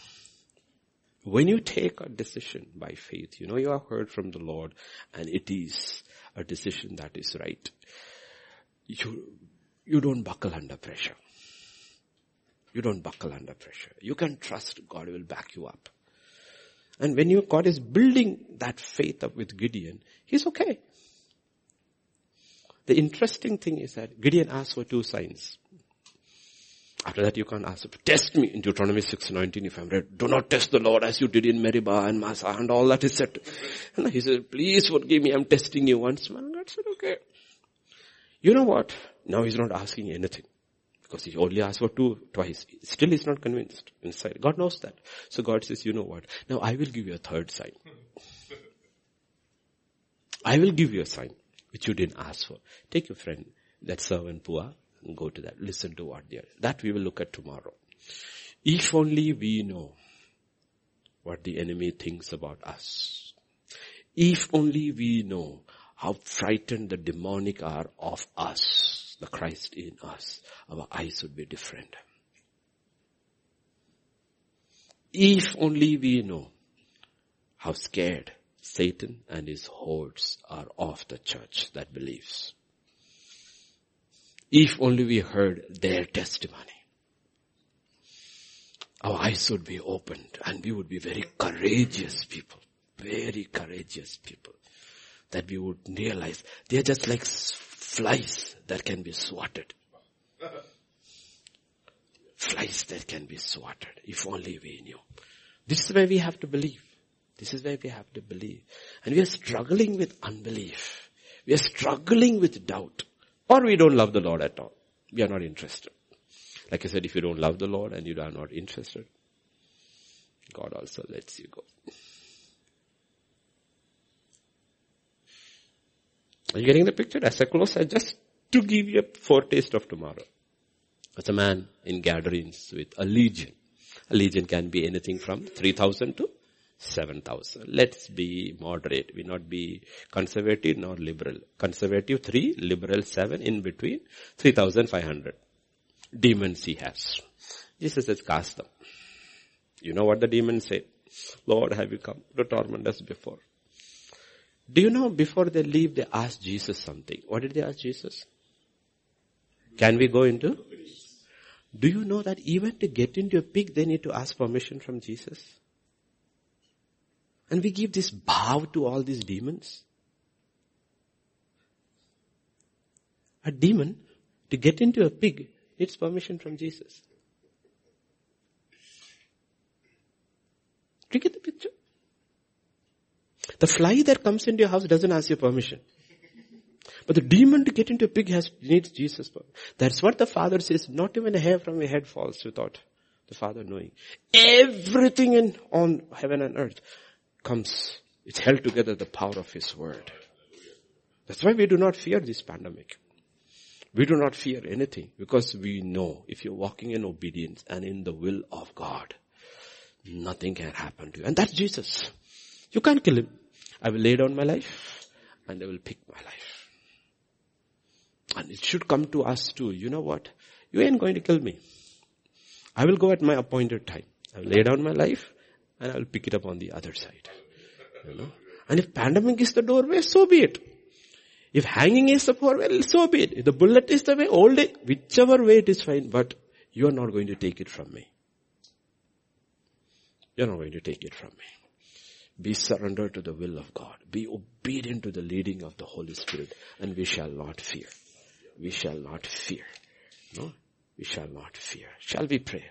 When you take a decision by faith, you know you have heard from the Lord and it is a decision that is right. You, you don't buckle under pressure. You don't buckle under pressure. You can trust God will back you up. And when God is building that faith up with Gideon, he's okay. The interesting thing is that Gideon asked for two signs. After that you can't ask, test me in Deuteronomy 6.19 if I'm read, do not test the Lord as you did in Meribah and Massah and all that is said. And he said, please forgive me, I'm testing you once. And God said, okay. You know what? Now he's not asking anything. Because he only asked for two, twice. Still he's not convinced inside. God knows that. So God says, you know what? Now I will give you a third sign. <laughs> I will give you a sign which you didn't ask for. Take your friend, that servant Purah, and go to that. Listen to what they are. That we will look at tomorrow. If only we know what the enemy thinks about us. If only we know how frightened the demonic are of us, the Christ in us, our eyes would be different. If only we know how scared Satan and his hordes are of the church that believes. If only we heard their testimony. Our eyes would be opened and we would be very courageous people. Very courageous people. That we would realize they're just like flies that can be swatted. Flies that can be swatted. If only we knew. This is where we have to believe. This is where we have to believe. And we are struggling with unbelief. We are struggling with doubt. Or we don't love the Lord at all. We are not interested. Like I said, if you don't love the Lord and you are not interested, God also lets you go. Are you getting the picture? As I close, I just to give you a foretaste of tomorrow. As a man in Gadarenes with a legion. A legion can be anything from 3,000 to 7,000. Let's be moderate. We not be conservative nor liberal. Conservative 3, liberal 7, in between 3,500. Demons he has. Jesus says cast them. You know what the demons say? Lord, have you come to torment us before? Do you know before they leave they ask Jesus something? What did they ask Jesus? Can we go into? Do you know that even to get into a pig, they need to ask permission from Jesus? And we give this bow to all these demons. A demon, to get into a pig, needs permission from Jesus. Do you get the picture? The fly that comes into your house doesn't ask your permission. But the demon to get into a pig has, needs Jesus. That's what the Father says. Not even a hair from your head falls without the Father knowing. Everything in, on heaven and earth comes, it's held together the power of His Word. That's why we do not fear this pandemic. We do not fear anything because we know if you're walking in obedience and in the will of God, nothing can happen to you. And that's Jesus. You can't kill him. I will lay down my life and I will pick my life. And it should come to us too. You know what? You ain't going to kill me. I will go at my appointed time. I will lay down my life and I will pick it up on the other side. You know? And if pandemic is the doorway, so be it. If hanging is the doorway, so be it. If the bullet is the way, old age, whichever way it is fine, but you are not going to take it from me. You're not going to take it from me. Be surrendered to the will of God. Be obedient to the leading of the Holy Spirit and we shall not fear. We shall not fear. No? We shall not fear. Shall we pray?